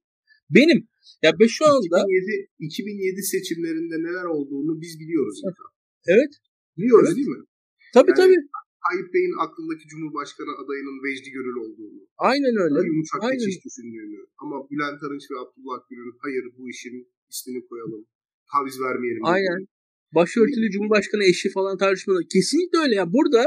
benim. Ya ben şu anda 2007, 2007 seçimlerinde neler olduğunu biz biliyoruz. Evet. Biliyoruz evet. değil mi? Tabii yani, tabii. Tayyip Bey'in aklındaki Cumhurbaşkanı adayının Vecdi Gönül olduğunu. Aynen öyle. Yumuşak Aynen. geçiş düşündüğünü. Ama Bülent Arınç ve Abdullah Gül'ün hayır bu işin ismini koyalım. Taviz vermeyelim. Aynen. Başörtülü Cumhurbaşkanı eşi falan tartışmalı. Kesinlikle öyle. Yani burada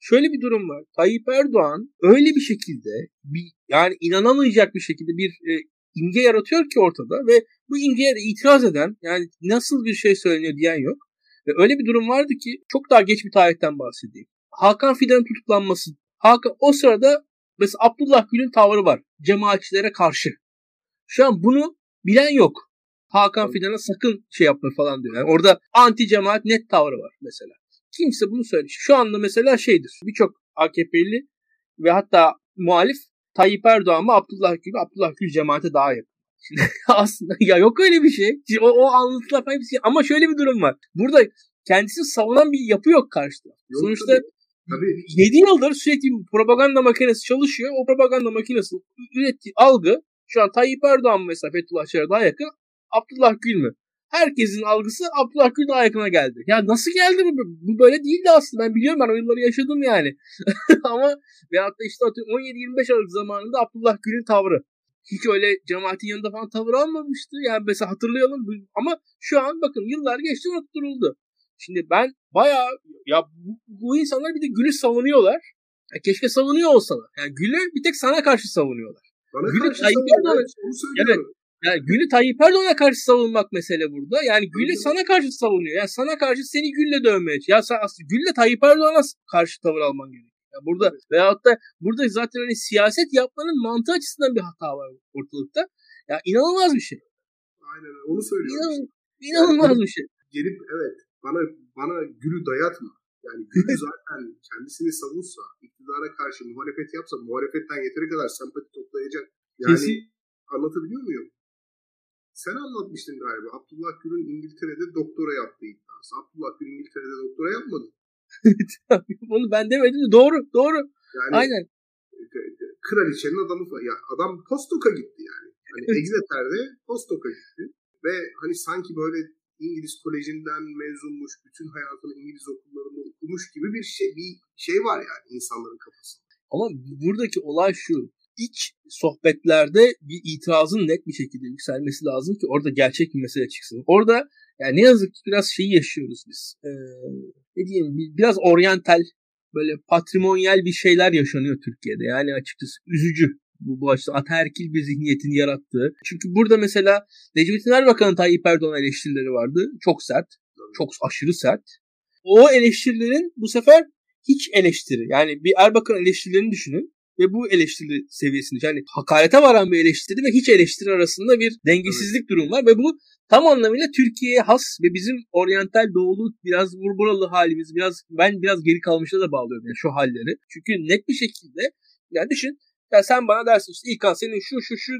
şöyle bir durum var. Tayyip Erdoğan öyle bir şekilde bir yani inanamayacak bir şekilde bir e, imge yaratıyor ki ortada ve bu imgeye de itiraz eden yani nasıl bir şey söyleniyor diyen yok. Ve öyle bir durum vardı ki çok daha geç bir tarihten bahsedeyim. Hakan Fidan'ın tutuklanması. Hakan o sırada mesela Abdullah Gül'ün tavrı var. Cemaatçilere karşı. Şu an bunu bilen yok. Hakan Fidan'a sakın şey yapma falan diyor. Yani orada anti cemaat net tavrı var mesela. Kimse bunu söylüyor. Şu anda mesela şeydir. Birçok AKP'li ve hatta muhalif Tayyip Erdoğan mı Abdullah Gül Abdullah Gül cemaate daha yakın. Şimdi aslında ya yok öyle bir şey. O, o anlatılar hepsi ama şöyle bir durum var. Burada kendisini savunan bir yapı yok karşıda. Yok, Sonuçta tabii. Tabii. 7 yıldır sürekli propaganda makinesi çalışıyor. O propaganda makinesi ürettiği algı şu an Tayyip Erdoğan mesela Fethullah Çar'a daha yakın Abdullah Gül mü? Herkesin algısı Abdullah Gül daha yakına geldi. Ya nasıl geldi bu? Bu böyle değildi aslında. Ben biliyorum ben o yılları yaşadım yani. Ama veyahut da işte 17-25 Aralık zamanında Abdullah Gül'ün tavrı. Hiç öyle cemaatin yanında falan tavır almamıştı. Yani mesela hatırlayalım. Ama şu an bakın yıllar geçti unutturuldu. Şimdi ben bayağı ya bu, bu insanlar bir de Gül'ü savunuyorlar. Ya keşke savunuyor olsalar. Yani Gül'ü bir tek sana karşı savunuyorlar. Bana Gül'ü Tayyip Erdoğan'a evet, yani Gül'ü Tayyip Erdoğan'a karşı savunmak mesele burada. Yani Gül'ü sana karşı savunuyor. Yani sana karşı seni Gül'le dövmeye Ya sen aslında Gül'le Tayyip Erdoğan'a karşı tavır alman gerekiyor. Yani burada veyahut da burada zaten hani siyaset yapmanın mantığı açısından bir hata var ortalıkta. Ya inanılmaz bir şey. Aynen onu söylüyorum. İnan, inanılmaz yani, bir şey. Gelip evet bana bana Gül'ü dayatma. Yani Gül zaten kendisini savunsa, iktidara karşı muhalefet yapsa muhalefetten yeteri kadar sempati toplayacak. Yani Kesin. anlatabiliyor muyum? Sen anlatmıştın galiba. Abdullah Gül'ün İngiltere'de doktora yaptığı iddiası. Abdullah Gül İngiltere'de doktora yapmadı. Onu ben demedim de doğru doğru. Yani, Aynen. E, e, kraliçenin adamı ya adam postdoka gitti yani. Hani Exeter'de postdoka gitti. Ve hani sanki böyle İngiliz kolejinden mezunmuş, bütün hayatını İngiliz okullarında okumuş gibi bir şey bir şey var yani insanların kafasında. Ama buradaki olay şu ilk sohbetlerde bir itirazın net bir şekilde yükselmesi lazım ki orada gerçek bir mesele çıksın. Orada yani ne yazık ki biraz şeyi yaşıyoruz biz. Ee, ne diyeyim biraz oryantal böyle patrimonyal bir şeyler yaşanıyor Türkiye'de. Yani açıkçası üzücü bu, bu açıdan ataerkil bir zihniyetin yarattığı. Çünkü burada mesela Necmettin Erbakan'ın Tayyip Erdoğan eleştirileri vardı. Çok sert. Çok aşırı sert. O eleştirilerin bu sefer hiç eleştiri. Yani bir Erbakan eleştirilerini düşünün ve bu eleştiri seviyesinde yani hakarete varan bir eleştiri ve hiç eleştiri arasında bir dengesizlik evet. durum var ve bu tam anlamıyla Türkiye'ye has ve bizim oryantal doğulu biraz vurgulalı halimiz biraz ben biraz geri kalmışa da bağlıyorum yani şu halleri. Çünkü net bir şekilde yani düşün ya sen bana dersin işte İlkan senin şu şu şu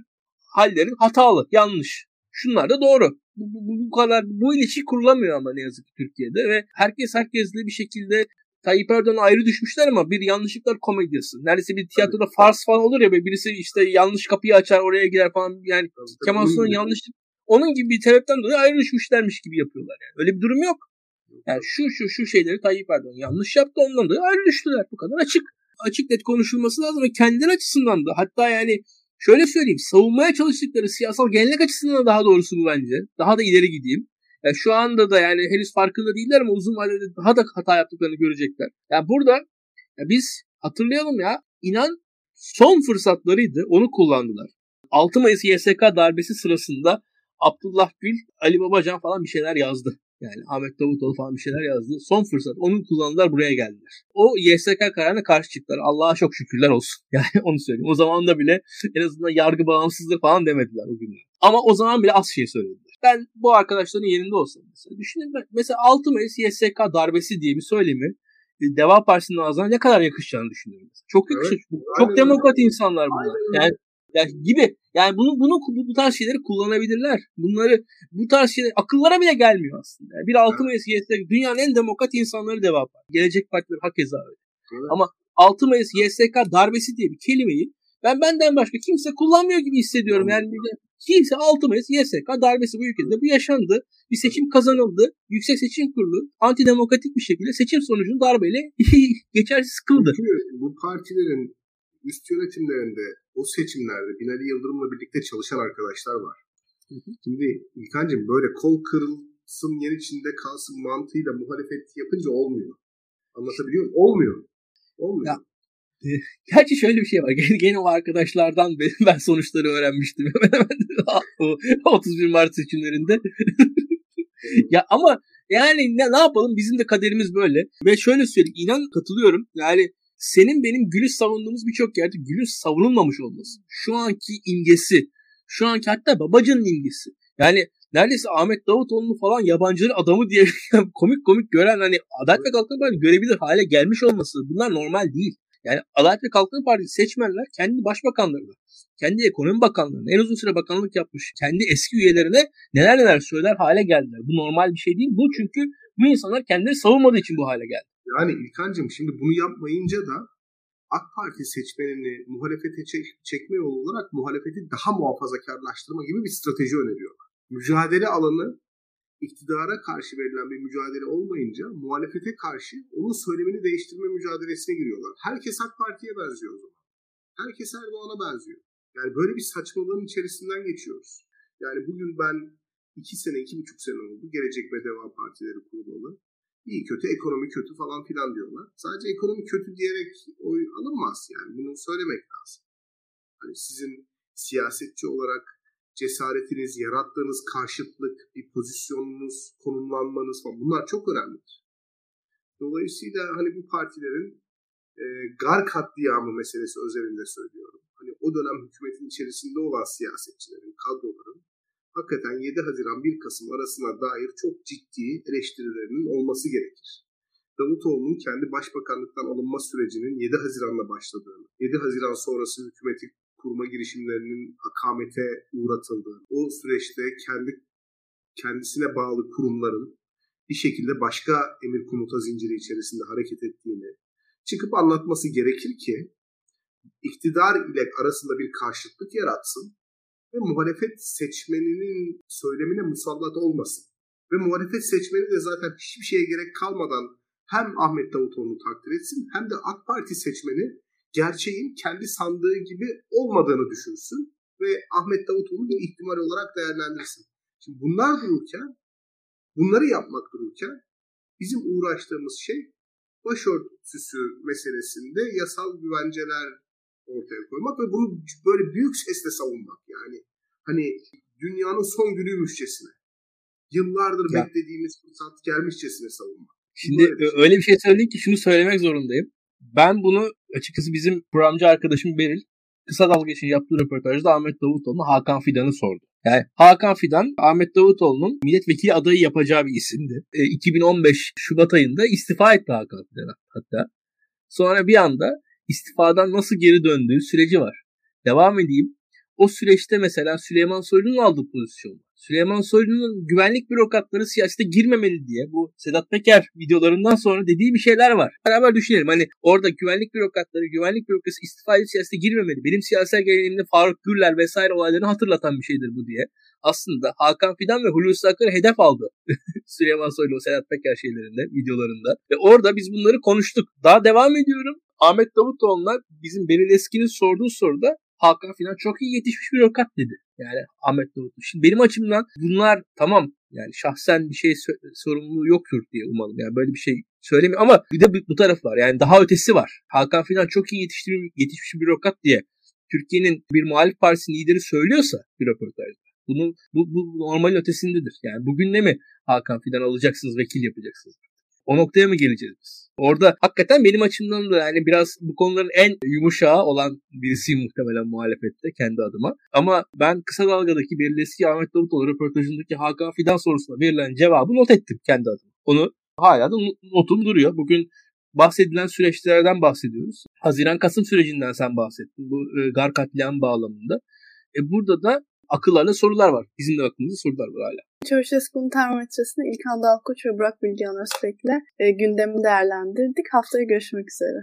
hallerin hatalı, yanlış. Şunlar da doğru. Bu, bu, bu kadar bu ilişki kurulamıyor ama ne yazık ki Türkiye'de ve herkes herkesle bir şekilde Tayyip Erdoğan'a ayrı düşmüşler ama bir yanlışlıklar komedyası. Neredeyse bir tiyatroda evet. fars falan olur ya birisi işte yanlış kapıyı açar oraya girer falan yani tabii, Kemal Sunal'ın yanlış onun gibi bir sebepten dolayı ayrı düşmüşlermiş gibi yapıyorlar yani. Öyle bir durum yok. Yani şu şu şu şeyleri Tayyip Erdoğan yanlış yaptı ondan dolayı ayrı düştüler. Bu kadar açık. Açık net konuşulması lazım ve kendileri açısından da hatta yani şöyle söyleyeyim savunmaya çalıştıkları siyasal gelenek açısından da daha doğrusu bu bence. Daha da ileri gideyim. Yani şu anda da yani henüz farkında değiller ama uzun vadede daha da hata yaptıklarını görecekler. Yani burada ya biz hatırlayalım ya inan son fırsatlarıydı onu kullandılar. 6 Mayıs YSK darbesi sırasında Abdullah Gül, Ali Babacan falan bir şeyler yazdı. Yani Ahmet Davutoğlu falan bir şeyler yazdı. Son fırsat. Onu kullandılar buraya geldiler. O YSK kararına karşı çıktılar. Allah'a çok şükürler olsun. Yani onu söyleyeyim. O zaman da bile en azından yargı bağımsızlığı falan demediler o günler. Ama o zaman bile az şey söylediler. Ben bu arkadaşların yerinde olsam mesela düşünün mesela 6 Mayıs YSK darbesi diye bir söylemi e, Deva Partisi'nin ağzına ne kadar yakışacağını düşünüyorum. Çok yakışır. Evet, çok demokrat insanlar bunlar. Yani yani gibi. Yani bunu bunu bu, bu tarz şeyleri kullanabilirler. Bunları bu tarz şeyler akıllara bile gelmiyor aslında. Yani bir altı Mayıs YSK dünyanın en demokrat insanları devam var. Gelecek partiler hak eza öyle. Evet. Ama 6 Mayıs YSK darbesi diye bir kelimeyi ben benden başka kimse kullanmıyor gibi hissediyorum. Yani kimse 6 Mayıs YSK darbesi bu ülkede bu yaşandı. Bir seçim kazanıldı. Yüksek Seçim Kurulu antidemokratik bir şekilde seçim sonucunu darbeyle geçersiz kıldı. Çünkü bu partilerin üst yönetimlerinde o seçimlerde Binali Yıldırım'la birlikte çalışan arkadaşlar var. Hı hı. Şimdi İlkan'cığım böyle kol kırılsın yer içinde kalsın mantığıyla muhalefet yapınca olmuyor. Anlatabiliyor muyum? Olmuyor. Olmuyor. Ya, e, gerçi şöyle bir şey var. Gene, gene o arkadaşlardan ben, ben sonuçları öğrenmiştim. o 31 Mart seçimlerinde. ya ama yani ne, ne yapalım bizim de kaderimiz böyle. Ve şöyle söyleyeyim inan katılıyorum. Yani senin benim Gül'ü savunduğumuz birçok yerde Gül'ün savunulmamış olması. Şu anki imgesi. Şu anki hatta Babacan'ın imgesi. Yani neredeyse Ahmet Davutoğlu'nu falan yabancıların adamı diye komik komik gören hani Adalet ve Kalkınma Partisi görebilir hale gelmiş olması bunlar normal değil. Yani Adalet ve Kalkınma Partisi seçmenler kendi başbakanlarına, kendi ekonomi bakanlarına, en uzun süre bakanlık yapmış kendi eski üyelerine neler neler söyler hale geldiler. Bu normal bir şey değil. Bu çünkü bu insanlar kendileri savunmadığı için bu hale geldi. Yani İlkan'cığım şimdi bunu yapmayınca da AK Parti seçmenini muhalefete çek- çekme yolu olarak muhalefeti daha muhafazakarlaştırma gibi bir strateji öneriyorlar. Mücadele alanı iktidara karşı verilen bir mücadele olmayınca muhalefete karşı onun söylemini değiştirme mücadelesine giriyorlar. Herkes AK Parti'ye benziyor o zaman. Herkes Erdoğan'a benziyor. Yani böyle bir saçmalığın içerisinden geçiyoruz. Yani bugün ben iki sene, iki buçuk sene oldu. Gelecek ve Deva Partileri kurulalı. İyi kötü, ekonomi kötü falan filan diyorlar. Sadece ekonomi kötü diyerek oy alınmaz yani. Bunu söylemek lazım. Hani sizin siyasetçi olarak cesaretiniz, yarattığınız karşıtlık, bir pozisyonunuz, konumlanmanız falan bunlar çok önemlidir. Dolayısıyla hani bu partilerin e, gar katliamı meselesi özelinde söylüyorum. Hani o dönem hükümetin içerisinde olan siyasetçilerin, kadroların hakikaten 7 Haziran 1 Kasım arasına dair çok ciddi eleştirilerinin olması gerekir. Davutoğlu'nun kendi başbakanlıktan alınma sürecinin 7 Haziran'la başladığını, 7 Haziran sonrası hükümeti kurma girişimlerinin akamete uğratıldığını, o süreçte kendi kendisine bağlı kurumların bir şekilde başka emir komuta zinciri içerisinde hareket ettiğini çıkıp anlatması gerekir ki iktidar ile arasında bir karşıtlık yaratsın ve muhalefet seçmeninin söylemine musallat olmasın. Ve muhalefet seçmeni de zaten hiçbir şeye gerek kalmadan hem Ahmet Davutoğlu'nu takdir etsin hem de AK Parti seçmeni gerçeğin kendi sandığı gibi olmadığını düşünsün ve Ahmet Davutoğlu bir ihtimal olarak değerlendirsin. Şimdi bunlar dururken, bunları yapmak dururken bizim uğraştığımız şey başörtüsü meselesinde yasal güvenceler ortaya koymak ve bunu böyle büyük sesle savunmak yani. Hani dünyanın son günüymüşçesine. Yıllardır ya. beklediğimiz fırsat gelmişçesine savunmak. Şimdi şey. öyle bir şey söyledin ki şunu söylemek zorundayım. Ben bunu açıkçası bizim programcı arkadaşım Beril kısa dalga için yaptığı röportajda Ahmet Davutoğlu'na Hakan Fidan'ı sordu. Yani Hakan Fidan Ahmet Davutoğlu'nun milletvekili adayı yapacağı bir isimdi. E, 2015 Şubat ayında istifa etti Hakan Fidan hatta. Sonra bir anda istifadan nasıl geri döndüğü süreci var. Devam edeyim. O süreçte mesela Süleyman Soylu'nun aldığı pozisyon. Süleyman Soylu'nun güvenlik bürokratları siyasete girmemeli diye bu Sedat Peker videolarından sonra dediği bir şeyler var. Beraber düşünelim. Hani orada güvenlik bürokratları, güvenlik bürokrasi istifa edip siyasete girmemeli. Benim siyasal geleneğimde Faruk Gürler vesaire olaylarını hatırlatan bir şeydir bu diye. Aslında Hakan Fidan ve Hulusi Akar'ı hedef aldı. Süleyman Soylu Sedat Peker şeylerinde, videolarında. Ve orada biz bunları konuştuk. Daha devam ediyorum. Ahmet Davutoğlu'na bizim Beril Eski'nin sorduğu soruda Hakan Fidan çok iyi yetişmiş bir avukat dedi. Yani Ahmet Davutlu. Şimdi benim açımdan bunlar tamam yani şahsen bir şey sorumluluğu yoktur diye umalım. Yani böyle bir şey söylemiyor ama bir de bu taraf var. Yani daha ötesi var. Hakan Fidan çok iyi yetiştirmiş, yetişmiş bir bürokrat diye Türkiye'nin bir muhalif partisi lideri söylüyorsa bir röportajda bunun bu, bu normalin ötesindedir. Yani bugün ne mi Hakan Fidan alacaksınız, vekil yapacaksınız? O noktaya mı geleceğiz biz? Orada hakikaten benim açımdan da yani biraz bu konuların en yumuşağı olan birisi muhtemelen muhalefette kendi adıma. Ama ben kısa dalgadaki Berilesi Ahmet Davutoğlu röportajındaki Hakan Fidan sorusuna verilen cevabı not ettim kendi adıma. Onu hala da notum duruyor. Bugün bahsedilen süreçlerden bahsediyoruz. Haziran-Kasım sürecinden sen bahsettin. Bu e, gar katliam bağlamında. E, burada da akıllarına sorular var. Bizim de aklımızda sorular var hala. Çavuşesku'nun termometresini İlkan Dalkoç ve Burak Bilgehan Öztek'le e, gündemi değerlendirdik. Haftaya görüşmek üzere.